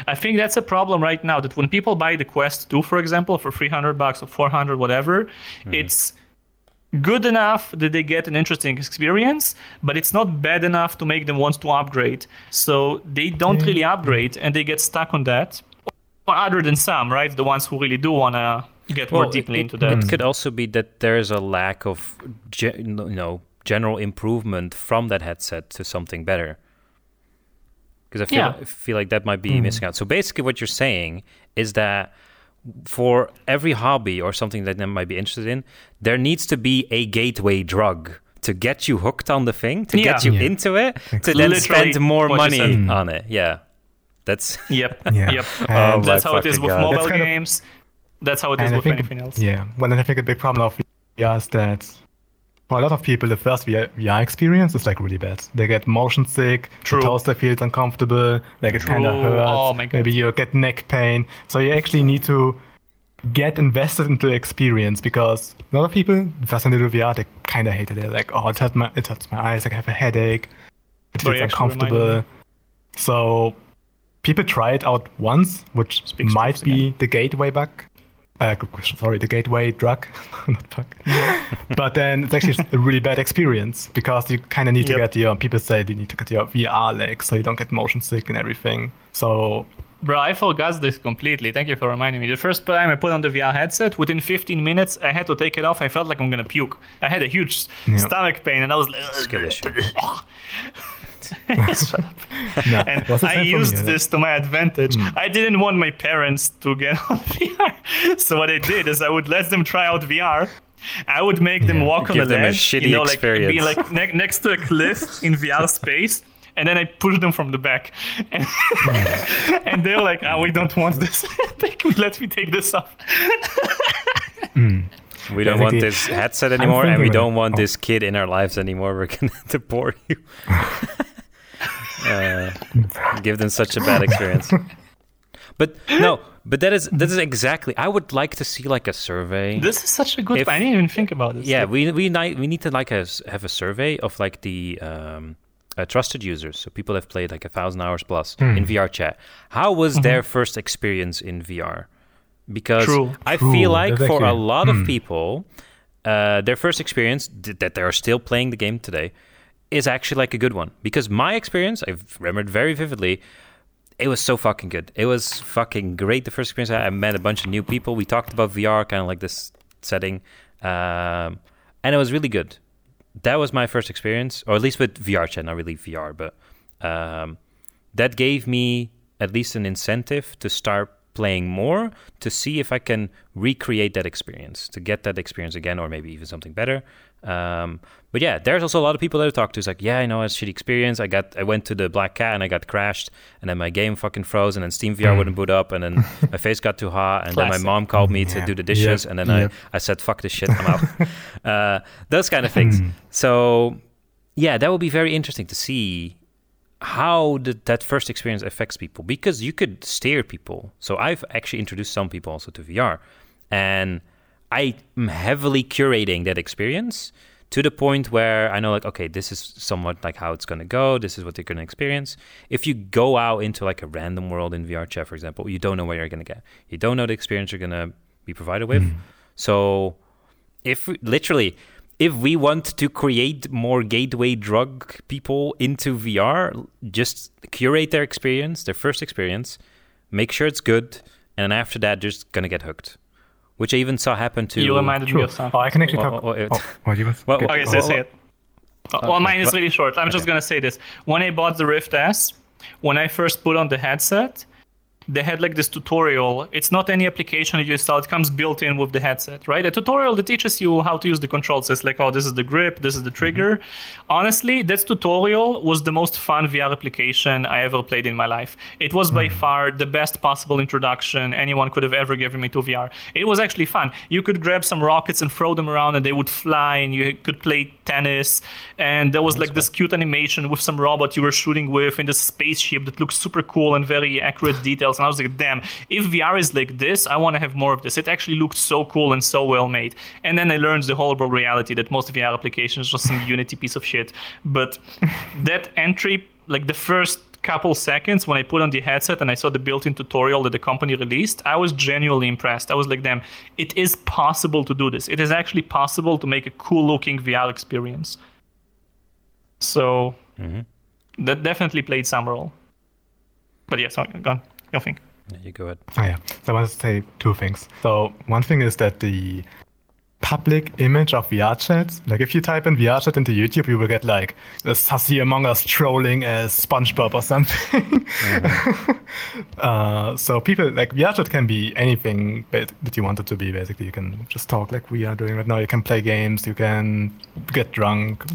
I think that's a problem right now. That when people buy the Quest 2, for example, for 300 bucks or 400, whatever, mm-hmm. it's good enough that they get an interesting experience, but it's not bad enough to make them want to upgrade. So they don't really upgrade and they get stuck on that. Other than some, right? The ones who really do want to get more deeply it, into that. It mm. could also be that there's a lack of, ge- you know, general improvement from that headset to something better. Because I feel, Yeah. I feel like that might be mm. missing out. So basically, what you're saying is that for every hobby or something that they might be interested in, there needs to be a gateway drug to get you hooked on the thing, to get you Yeah. into it, to then Literally spend more money mm. on it. Yeah, that's Yep. Yeah. Yep. Oh That's how it is with God. mobile That's kind of- games. That's how it is And with think, anything else. yeah, well, and I think a big problem of VR is that for a lot of people, the first VR, VR experience is like really bad. They get motion sick, True. the toaster feels uncomfortable, like it kind of hurts. Oh my God. Maybe you get neck pain. So you actually need to get invested into the experience because a lot of people, first time they do VR, they kind of hate it. They're like, oh, it hurts my, it hurts my eyes, like I have a headache, it feels uncomfortable. So people try it out once, which Speaks might be the gateway bug. Uh, good question. Sorry, the gateway drug, *laughs* not bug. but then it's actually a really bad experience because you kind of need to get your. People say you need to get your VR legs so you don't get motion sick and everything. So Bro, I forgot this completely. Thank you for reminding me. The first time I put on the VR headset, within 15 minutes, I had to take it off. I felt like I'm gonna puke. I had a huge Yeah. stomach pain, and I was like, *laughs* skill issue. Shut up. *laughs* no, And it was the I same for me, used yeah. this to my advantage. Hmm. I didn't want my parents to get *laughs* on VR. So what I did is I would let them try out VR. I would make them Yeah. walk on the them a ledge, shitty you know, like be like ne- next to a cliff *laughs* in VR space, and then I push them from the back, and, and they're like, "Oh, we don't want this. Let me take this off." We don't want this headset anymore, and we don't want oh. this kid in our lives anymore. We're gonna deport you. Uh, give them such a bad experience. But no, but that is that is exactly. I would like to see like a survey. This is such a good. If- I didn't even think about this. yeah, Like, we we we need to like a, have a survey of like the um, uh, trusted users, so people have played like a thousand hours plus in VR chat. How was their first experience in VR? Because True. I True, feel like that's for a actually- lot of people, uh, their first experience th- that they are still playing the game today is actually like a good one. Because my experience, I've remembered very vividly. It was so fucking good. It was fucking great. The first experience I, I met a bunch of new people. We talked about VR, kind of like this setting, um, and it was really good. That was my first experience, or at least with VR chat, not really VR, but um, that gave me at least an incentive to start playing more to see if I can recreate that experience, to get that experience again, or maybe even something better. Um, but yeah, there's also a lot of people that I talk to. It's like, yeah, I know it's a shitty experience. I got, I went to the Black Cat and I got crashed, and then my game fucking froze, and then Steam VR wouldn't boot up, and then *laughs* my face got too hot, and then my mom called me to do the dishes, Yep. and then I, Yep. I said, fuck this shit, I'm out. *laughs* uh, those kind of things. So yeah, that would be very interesting to see how the, that first experience affects people because you could steer people. So I've actually introduced some people also to VR, and I am heavily curating that experience to the point where I know like okay, this is somewhat like how it's gonna go. This is what they're gonna experience. If you go out into like a random world in VR chat, for example, you don't know where you're gonna get. You don't know the experience you're gonna be provided with. Mm-hmm. So if literally if we want to create more gateway drug people into VR, just curate their experience, their first experience, make sure it's good, and after that, they're just gonna get hooked. Which I even saw happen to. you reminded me of something. Oh, I can actually Oh, talk. oh, oh, Oh, what you was? Well, okay. Okay, so say it. Uh, Well, mine is really short. I'm just gonna say this. When I bought the Rift S, when I first put on the headset, they had like this tutorial. It's not any application you install. It comes built in with the headset, right? A tutorial that teaches you how to use the controls. It's like, oh, this is the grip, this is the trigger. Mm-hmm. Honestly, that tutorial was the most fun VR application I ever played in my life. It was by mm-hmm. far the best possible introduction anyone could have ever given me to VR. It was actually fun. You could grab some rockets and throw them around, and they would fly, and you could play tennis. And there was like this cute animation with some robot you were shooting with in this spaceship that looked super cool and very accurate *sighs* details. And I was like, damn, if VR is like this, I want to have more of this. It actually looked so cool and so well made. And then I learned the horrible reality that most VR applications are just some Unity piece of shit. But *laughs* that entry, like the first couple seconds when I put on the headset and I saw the built-in tutorial that the company released, I was genuinely impressed. I was like, damn, it is possible to do this. It is actually possible to make a cool-looking VR experience. So mm-hmm. that definitely played some role. But yeah, sorry, go on. Go think. Yeah, you go ahead. Oh, yeah. So I want to say two things. So one thing is that the public image of VR chat, like if you type in VR chat into YouTube, you will get like a sussy among us trolling as SpongeBob or something. *laughs* uh, so people like VR chat can be anything that that you want it to be. Basically, you can just talk like we are doing right now. You can play games. You can get drunk.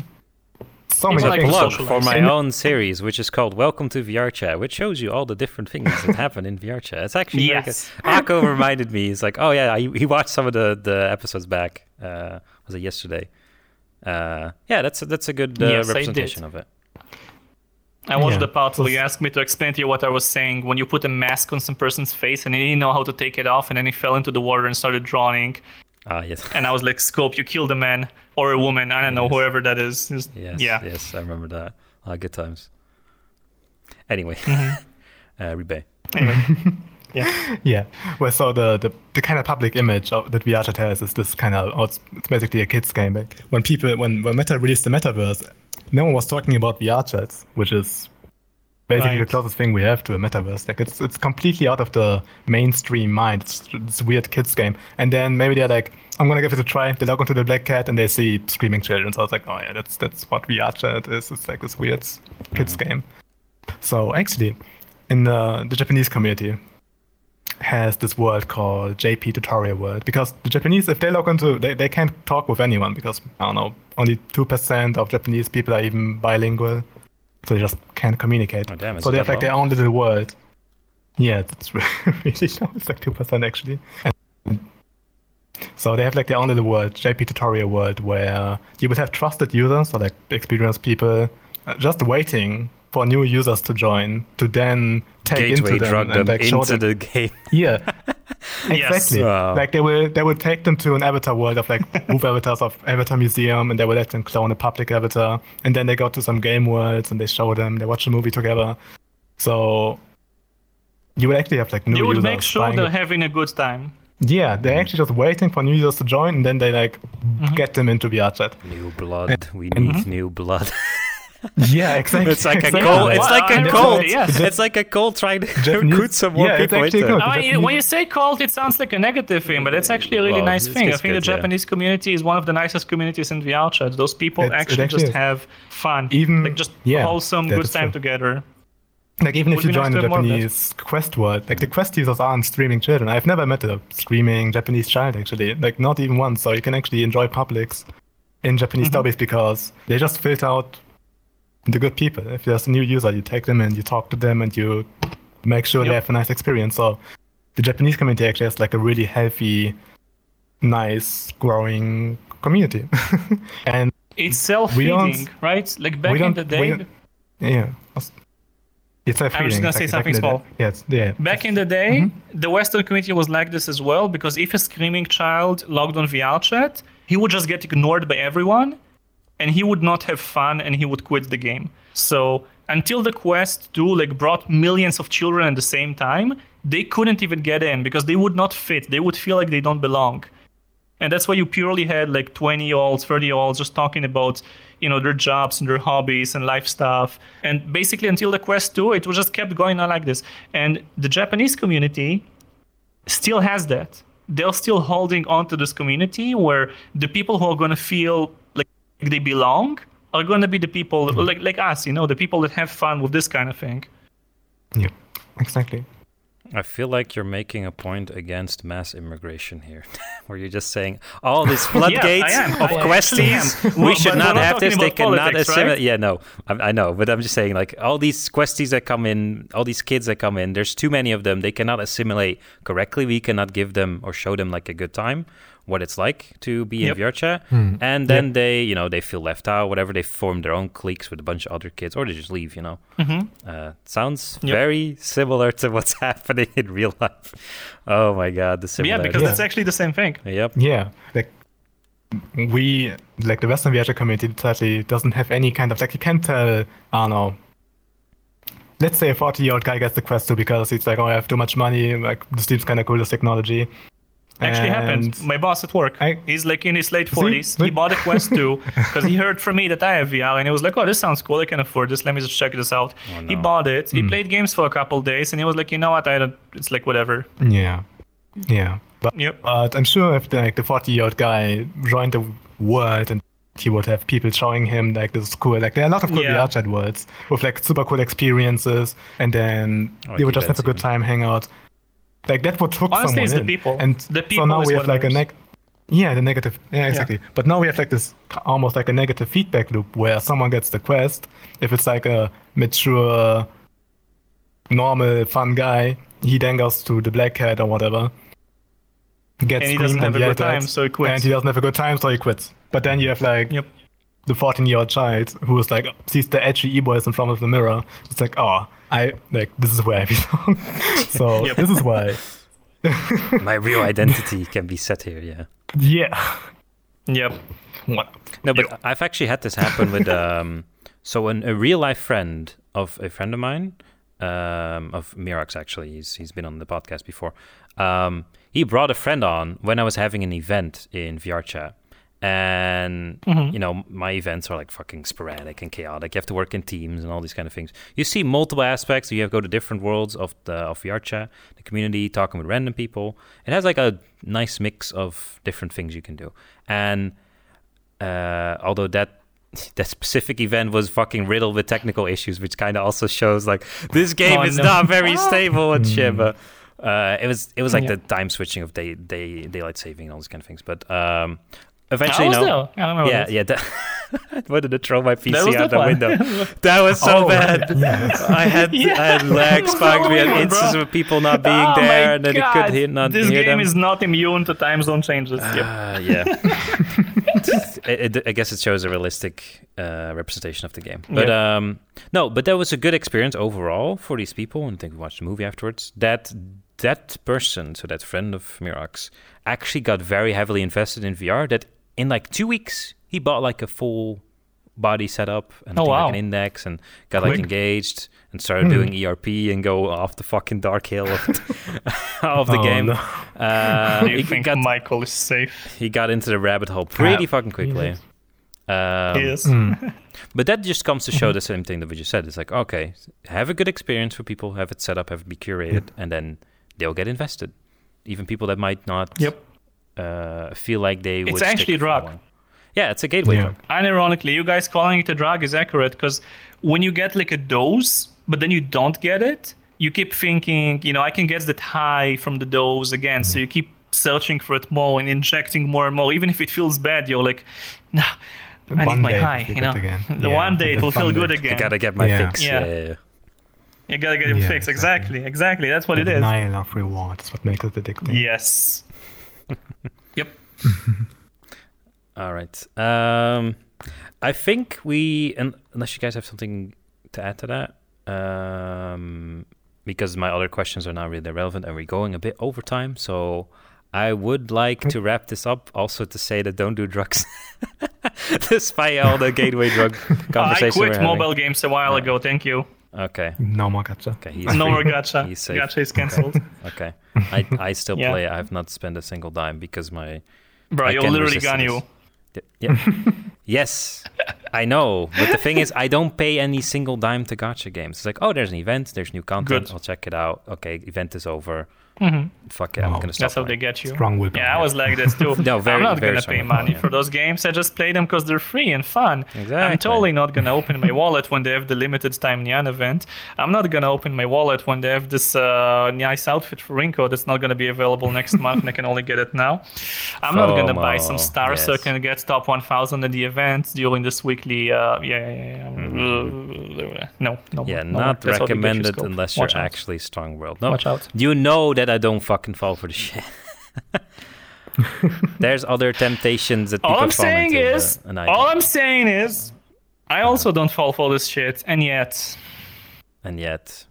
So It's many like things. Plug for my And- own series, which is called Welcome to VR Chat, which shows you all the different things that happen in VR Chat. It's actually very Yes. good. *laughs* Aqo reminded me. He's like, oh yeah, I, he watched some of the, the episodes back. Uh, was it yesterday? Uh, yeah, that's a, that's a good uh, Yes, representation of it. I watched Yeah. the part where you asked me to explain to you what I was saying when you put a mask on some person's face and he didn't know how to take it off and then he fell into the water and started drowning. Ah, yes. And I was like, Scope, you killed a man or a woman. I don't know, Yes. whoever that is. Just- Yes, yeah. yes, I remember that. Ah, good times. Anyway, Mm-hmm. *laughs* uh, Riibe. Anyway. *laughs* Yeah. Well, so the, the, the kind of public image of, that VR chat has is this kind of, oh, it's, it's basically a kids game. Like when people, when, when Meta released the metaverse, no one was talking about VR chats, which is basically the closest thing we have to a metaverse. Like it's it's completely out of the mainstream mind. It's, it's a weird kids game. And then maybe they're like, I'm gonna give it a try. They log onto the Black Cat and they see screaming children. So I was like, oh yeah, that's that's what VR chat is. It's like this weird kids game. So actually, in the, the Japanese community, has this world called JP Tutorial World because the Japanese, if they log into, they, they can't talk with anyone because I don't know, only two percent of Japanese people are even bilingual, so they just can't communicate. Oh, damn, so they have like their own little world. Yeah, it's *laughs* really low. It's like two percent actually. And so they have like their own little world, JP Tutorial World, where you would have trusted users, or like experienced people, uh, just waiting for new users to join to then take Gateway into them drug them and like show into them the game. *laughs* yeah, *laughs* Yes. exactly. Wow. Like they will, they will take them to an avatar world of like move *laughs* avatars of Avatar Museum, and they will let them clone a public avatar, and then they go to some game worlds and they show them, they watch a movie together. So you would actually have like new You would users. make sure they're it. having a good time. Yeah, they're actually just waiting for new users to join, and then they like Mm-hmm. get them into VR chat. New blood. We need new blood. *laughs* Yeah, exactly. It's like a exactly. cult. It's like a I'm cult. yes. It's like a cult trying to Japanese- recruit some more yeah, people into a cult. I Japanese- when you say cult, it sounds like a negative thing, but it's actually a really Well, nice thing. I it's think the good, yeah. Japanese community is one of the nicest communities in VR chat. Those people It's- actually, actually just is. have fun, Even- like just yeah, wholesome, good time true. together. Like even if you nice join the have more of that. Japanese Quest world, like the Quest users aren't streaming children. I've never met a screaming Japanese child actually, like not even once. So you can actually enjoy publics in Japanese Mm-hmm. lobbies because they just filter out the good people. If there's a new user, you take them and you talk to them and you make sure they have a nice experience. So the Japanese community actually has like a really healthy, nice, growing community. *laughs* and It's self-feeding, right? Like back in the day, yeah. It's a I was gonna say something small. Yes, yeah. Back in the day, the Western community was like this as well because if a screaming child logged on VR chat, he would just get ignored by everyone and he would not have fun and he would quit the game. So until the Quest 2 like brought millions of children at the same time, they couldn't even get in because they would not fit. They would feel like they don't belong. And that's why you purely had like 20 year olds, 30 year olds just talking about, you know, their jobs and their hobbies and life stuff. And basically until the Quest 2, it was just kept going on like this. And the Japanese community still has that. They're still holding on to this community where the people who are going to feel like they belong are going to be the people mm-hmm. like like us, you know, the people that have fun with this kind of thing. Yeah, exactly. I feel like you're making a point against mass immigration here, *laughs* where you're just saying all these *laughs* floodgates am. of I questies. *laughs* We should not have this. They cannot assimilate. right? Yeah, no, I, I know, but I'm just saying, like all these questies that come in, all these kids that come in. There's too many of them. They cannot assimilate correctly. We cannot give them or show them like a good time, what it's like to be Yep. in VR chat, and then they, you know, they feel left out. Whatever, they form their own cliques with a bunch of other kids, or they just leave. You know. Uh, sounds Yep. very similar to what's *laughs* happening in real life. Oh my god, the Yeah, because Yeah. that's actually the same thing. Yep. Yeah, like we, like the Western VR community, sadly doesn't have any kind of like you can't tell. I don't know. let's say a 40 year old guy gets the Quest 2 because he's like, oh, I have too much money. Like, this seems kind of cool, this technology. Actually happened. My boss at work, I- he's like in his late See? 40s. He bought a *laughs* Quest 2 because he heard from me that I have VR and he was like, oh, this sounds cool. I can afford this. Let me just check this out. He no. bought it. Hmm. He played games for a couple days and he was like, you know what? I don't, it's like whatever. Yeah. Yeah. But, Yep. but I'm sure if like the 40 year old guy joined the world and he would have people showing him like this is cool. Like there are a lot of cool Yeah. VR chat worlds with like super cool experiences, and then Oh, they would just have a good time, hang out. Like that would hook Honestly, someone it's the in. people. And The so now we have like a neg. Yeah, the negative. Yeah, exactly. But now we have like this almost like a negative feedback loop where someone gets the quest. If it's like a mature, normal, fun guy, he then goes to the Black Cat or whatever. Gets And he doesn't have a good time, so he quits. And he doesn't have a good time, so he quits. But then you have like Yep. the 14 year old child who is like sees the edgy e-boys in front of the mirror. It's like, oh, I like this is where I belong. *laughs* so Yep. this is why. *laughs* My real identity can be set here. Yeah. Yeah. Yep. What? No, but I've actually had this happen with um. *laughs* So an, a real life friend of a friend of mine, um, of Mirax actually, he's he's been on the podcast before. Um, he brought a friend on when I was having an event in VR and you know my events are like fucking sporadic and chaotic. You have to work in teams and all these kind of things. You see multiple aspects. You have to go to different worlds of the of VRChat, the community, talking with random people. It has like a nice mix of different things you can do, and uh, although that *laughs* that specific event was fucking riddled with technical issues, which kind of also shows like this *laughs* game Oh, is no. not very *laughs* stable and shit. But uh, it was it was like Yeah. the time switching of day day daylight saving and all these kind of things. But um, eventually, was no. there. I remember Yeah, this. yeah. That, I wanted to throw my PC out that the one. window. *laughs* That was so Oh, bad. yes. *laughs* I had I had *laughs* lag That was spikes. We had horrible, instances bro. of people not being Oh there, and then it God. could hear, not This hear game them. is not immune to time zone changes. Yep. Uh, yeah. it, it, I guess it shows a realistic uh, representation of the game. But um, no, but that was a good experience overall for these people. And I think we watched the movie afterwards. That that person, so that friend of Mirax, actually got very heavily invested in VR. That in like two weeks he bought like a full body setup and I Oh, think, like an index and got like engaged and started doing ERP and go off the fucking dark hill of the, *laughs* of the Oh, game. no. Uh, *laughs* Do you he think got Michael is safe? he got into the rabbit hole pretty Ah, fucking quickly. Um, he is. *laughs* But that just comes to show the same thing that we just said. It's like, okay, have a good experience for people, have it set up, have it be curated, and then they'll get invested. Even people that might not Yep. Uh, feel like they It's would. actually a drug. while. Yeah, it's a gateway Yeah. drug. Unironically, you guys calling it a drug is accurate because when you get like a dose, but then you don't get it, you keep thinking, you know, I can get that high from the dose again. So you keep searching for it more and injecting more and more. Even if it feels bad, you're like, nah, I One need my high, you know. again. *laughs* The Yeah, one day it will feel good day. again. I gotta get my Yeah. fix. Yeah. Yeah, yeah, yeah. You gotta get your Yeah, fix. exactly. Exactly, exactly. That's what the it is. denial of reward is what makes it addicting. Yes. *laughs* yep. *laughs* All right. Um, I think we, unless you guys have something to add to that, um, because my other questions are not really relevant and we're going a bit over time. So I would like to wrap this up also to say that don't do drugs. *laughs* Despite all the gateway drug I quit mobile games a while ago. Thank you. Okay. No more gacha. Okay. He's *laughs* No free. more gacha. He's safe. Gacha is cancelled. Okay. *laughs* I, I still Yeah. play. I have not spent a single dime because my Bro, can literally this. you. Yeah. *laughs* yes, I know. But the thing is, I don't pay any single dime to gacha games. It's like, oh, there's an event, there's new content. Good. I'll check it out. Okay, event is over. Mhm. Fuck it, I'm Wow. gonna stop. That's how they get you. Strong willpower. Yeah, I was like this too. *laughs* No, very- I'm not very gonna pay money yeah. for those games. I just play them because they're free and fun. I'm totally not gonna open my wallet when they have the limited time Nyan event. I'm not gonna open my wallet when they have this uh, nice outfit for Rinko that's not gonna be available next *laughs* month and I can only get it now. I'm not gonna buy some FOMO, stars so I can get top 1000 in the event during this weekly. Uh, yeah, yeah, yeah. Uh, no, no. Yeah, no, not that's how you recommended unless you're Watch out. actually strong world. No, Watch out. you know that I don't fucking fall for the shit. *laughs* There's other temptations that people All I'm fall saying into, is, all. I'm saying is, I also don't fall for this shit, and yet, and yet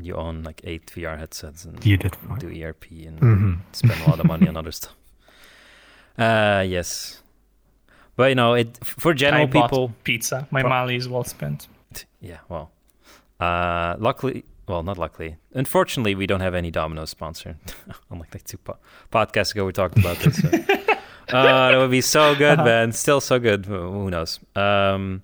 you own like eight VR headsets and You did fine. do ERP and Mhm. spend a lot of money on other *laughs* stuff. Uh, yes, but you know, it for general I people. pizza. My money is well spent. Yeah, well, Uh, luckily, well, not luckily. Unfortunately, we don't have any Domino's sponsor. *laughs* Unlike like two po- podcasts ago, we talked about this. So. *laughs* uh, that would be so good, man. Still so good. Who knows? Um,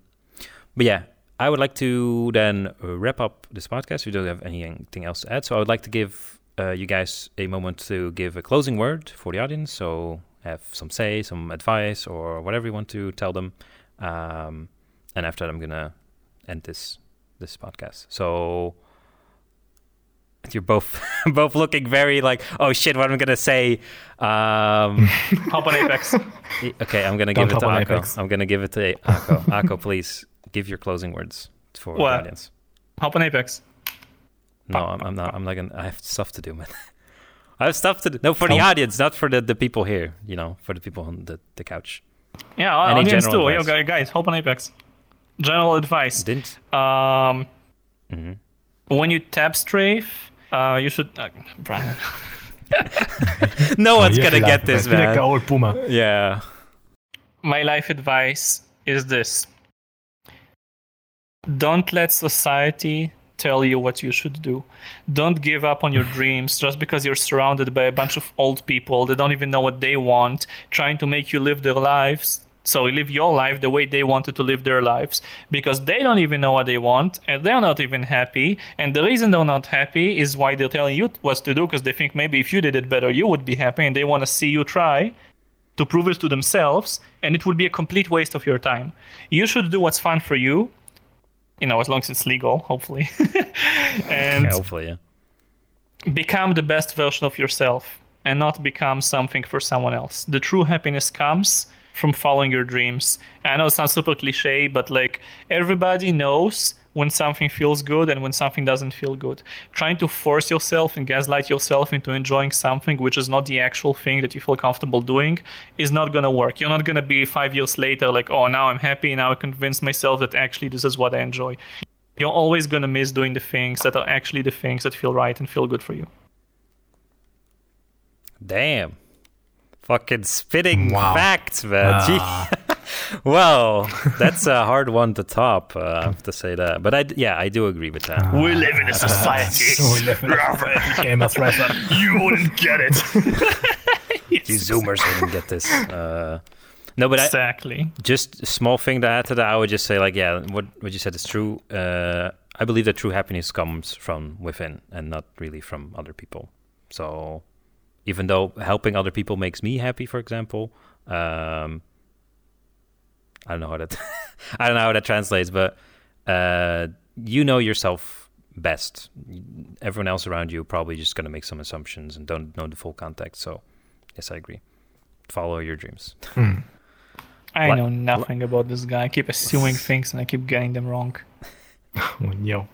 but yeah, I would like to then wrap up this podcast. We don't have anything else to add, so I would like to give uh, you guys a moment to give a closing word for the audience. So have some say, some advice, or whatever you want to tell them. Um, and after that, I'm gonna end this this podcast. So you're both *laughs* both looking very like, oh shit, what am I gonna say? Um, *laughs* Hop on Apex. okay, I'm gonna Don't give it to Aqo. Apex. I'm gonna give it to Aqo. *laughs* Aqo, please give your closing words for What? the audience. Hop on Apex. No, I'm, I'm not. I'm not gonna. I have stuff to do, man. I have stuff to do. No, for the Don't- audience, not for the, the people here. You know, for the people on the, the couch. Yeah, Any audience too. general Yo, advice? guys, hop on Apex. General advice. Didn't. Um, Mhm. when you tap strafe, uh, you should. Uh, Brian. *laughs* No one's Oh, gonna get to this, laugh. Like the man. old boomer. Yeah. My life advice is this: Don't let society tell you what you should do. Don't give up on your *laughs* dreams just because you're surrounded by a bunch of old people that don't even know what they want, trying to make you live their lives. So live your life the way they wanted to live their lives because they don't even know what they want and they're not even happy. And the reason they're not happy is why they're telling you what to do because they think maybe if you did it better, you would be happy and they want to see you try to prove it to themselves, and it would be a complete waste of your time. You should do what's fun for you, you know, as long as it's legal, hopefully, *laughs* and yeah. Hopefully, yeah. become the best version of yourself and not become something for someone else. The true happiness comes from following your dreams. I know it sounds super cliche, but like everybody knows when something feels good and when something doesn't feel good. Trying to force yourself and gaslight yourself into enjoying something which is not the actual thing that you feel comfortable doing is not gonna work. You're not gonna be five years later like, oh, now I'm happy, now I convinced myself that actually this is what I enjoy. You're always gonna miss doing the things that are actually the things that feel right and feel good for you. Damn. Fucking spitting Wow. facts, man. Gee. *laughs* well, that's a hard one to top. Uh, I have to say that, but I yeah, I do agree with that. We live in a society. So we live in a gamers wrestler. *laughs* you wouldn't get it. *laughs* You Zoomers wouldn't get this. Uh, no, but I, exactly. just a small thing to add to that, I would just say like, yeah, what what you said is true. Uh, I believe that true happiness comes from within and not really from other people. So even though helping other people makes me happy, for example, um, I don't know how that *laughs* I don't know how that translates, but uh, you know yourself best. Everyone else around you probably just gonna make some assumptions and don't know the full context. So yes, I agree. Follow your dreams. I What- know nothing about this guy. I keep assuming *laughs* things and I keep getting them wrong. *laughs* Yo,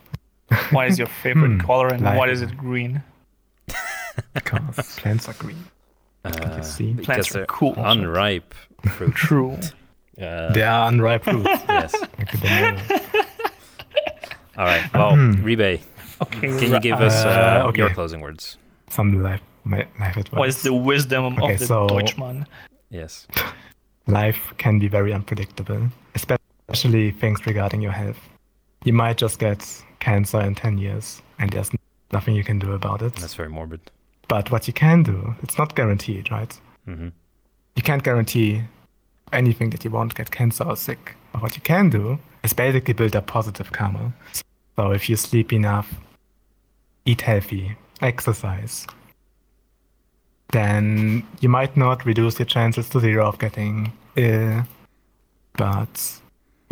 What is your favorite Hmm, color and life why is- is it green? Because *laughs* plants are green. Uh, see. because Plants are cool. unripe *laughs* fruit. True. Uh, They are unripe fruits. *laughs* yes. Like the banana. All right. Well, Hmm. Riibe, Okay. can you give us uh, Uh, okay. your closing words? Some life, my, life advice. What is the wisdom Okay, of the so- Deutschman? Yes. Life can be very unpredictable, especially things regarding your health. You might just get cancer in 10 years, and there's nothing you can do about it. That's very morbid. But what you can do, it's not guaranteed, right? hmm You can't guarantee anything that you won't get cancer or sick. But what you can do is basically build a positive karma. So if you sleep enough, eat healthy, exercise, then you might not reduce your chances to zero of getting ill, but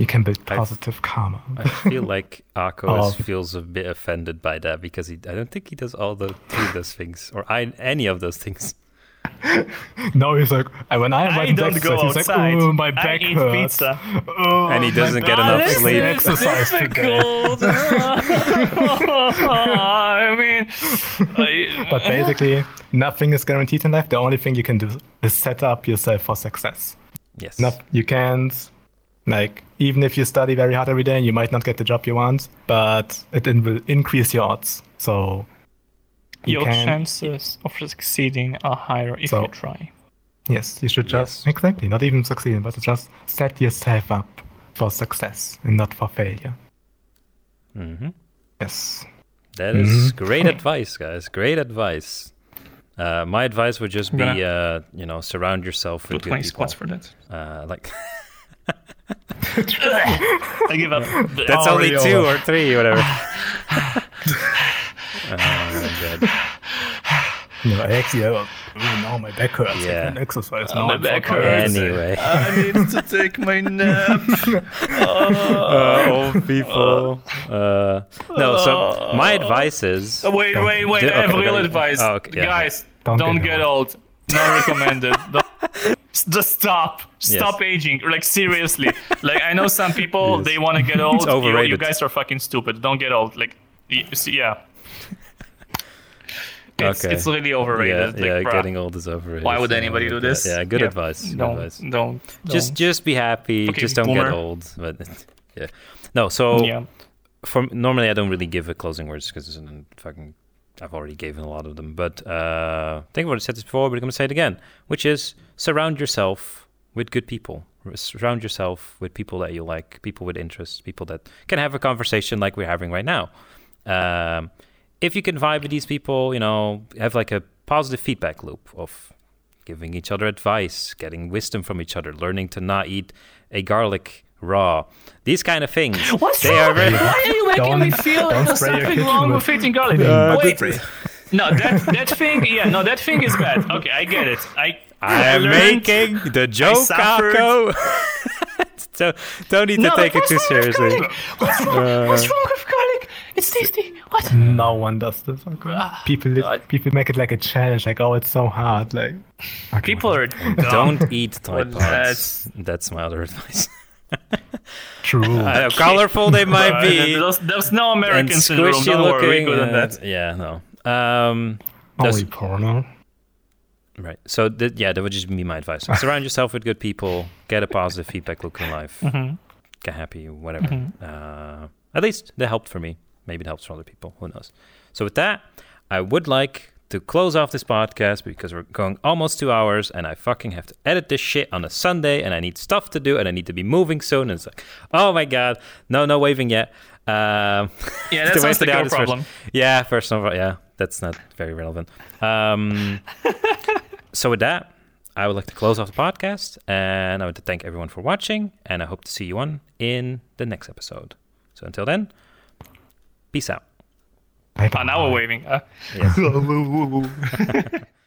you can build I've- positive karma. I feel *laughs* like Aqo is, Oh. feels a bit offended by that because he, I don't think he does all the two of those things or I, any of those things. *laughs* no, he's like, when I, I went don't go exercise, he's outside. like, oh, my back eat hurts. pizza. Oh, And he doesn't get enough hurts. sleep. Exercise today. *laughs* I mean, I, But basically, nothing is guaranteed in life. The only thing you can do is set up yourself for success. Yes. Not, you can't, like, even if you study very hard every day, you might not get the job you want, but it in- will increase your odds. So, you your can, chances of succeeding are higher if So- you try. yes, you should just, Yes. exactly, not even succeed, but just set yourself up for success and not for failure. Mm-hmm. Yes. That is Mhm. great advice, guys. Great advice. Uh, my advice would just be, I'm uh, you know, surround yourself with Put good 20 people. spots for that. Uh, like *laughs* I give up. that's only two or three, whatever. oh my god. No, actually, I, oh, now my back hurts. Yeah. I can exercise Uh, now. my back hurts. Anyway, I need to take my nap. *laughs* uh, old people. Uh, no, so my advice is. Oh, wait, wait, wait. Do- I have okay, real okay. advice. Oh, okay, yeah. Guys, Don't don't, get get old. Not recommended. *laughs* *laughs* Just stop. Stop aging. Like seriously. Like I know some people *laughs* Yes. they want to get old. *laughs* You- You, guys are fucking stupid. Don't get old. Like yeah. It's, Okay. it's really overrated. Yeah, like, yeah, getting old is overrated. Why would anybody do this? Yeah, good Yeah. advice. Good Don't, advice. don't, Just, don't. just be happy. Fucking just don't get old. But yeah, no. So yeah. for normally I don't really give a closing words because fucking I've already given a lot of them. But uh, I think I've already said this before, but I'm gonna say it again, which is surround yourself with good people. Surround yourself with people that you like, people with interests, people that can have a conversation like we're having right now. Um, if you can vibe with these people, you know, have like a positive feedback loop of giving each other advice, getting wisdom from each other, learning to not eat a garlic raw. These kind of things. *laughs* What's they wrong? are very Why are you making me Don't- feel don't there's something wrong with with eating garlic? Uh, Wait, no, that that thing, yeah, no, that thing is bad. Okay, I get it. I I *laughs* am making the joke, suffered- Aqo. *laughs* so don't need to No, take it what's too wrong with seriously. garlic? What's wrong? What's wrong with garlic? It's tasty. What? No one does this. Ah, People, li- God. people make it like a challenge. Like, oh, it's so hard. Like, okay, People are *laughs* dumb. Don't eat Tide Well, Pods. that's- That's my other advice. true. Uh, colorful they might Uh, be. There's, there's no and Americans in the room. Don't worry, looking. we're good on uh, that. Yeah, no. Um, Only that's- porno. Right. So th- yeah, that would just be my advice. *laughs* Surround yourself with good people. Get a positive feedback loop in life. Mhm. Get happy, whatever. Mhm. Uh, at least that helped for me. Maybe it helps for other people. Who knows? So with that, I would like to close off this podcast because we're going almost two hours, and I fucking have to edit this shit on a Sunday, and I need stuff to do, and I need to be moving soon. And it's like, oh my god, no, no waving yet. Um, *laughs* Yeah, *laughs* the that sounds like the others first. problem. yeah, first of all, yeah, that's not very relevant. Um, so with that, I would like to close off the podcast, and I want to thank everyone for watching, and I hope to see you on in the next episode. So until then, peace out. Bye Ah, now we're waving. Uh, Yes. *laughs* *laughs*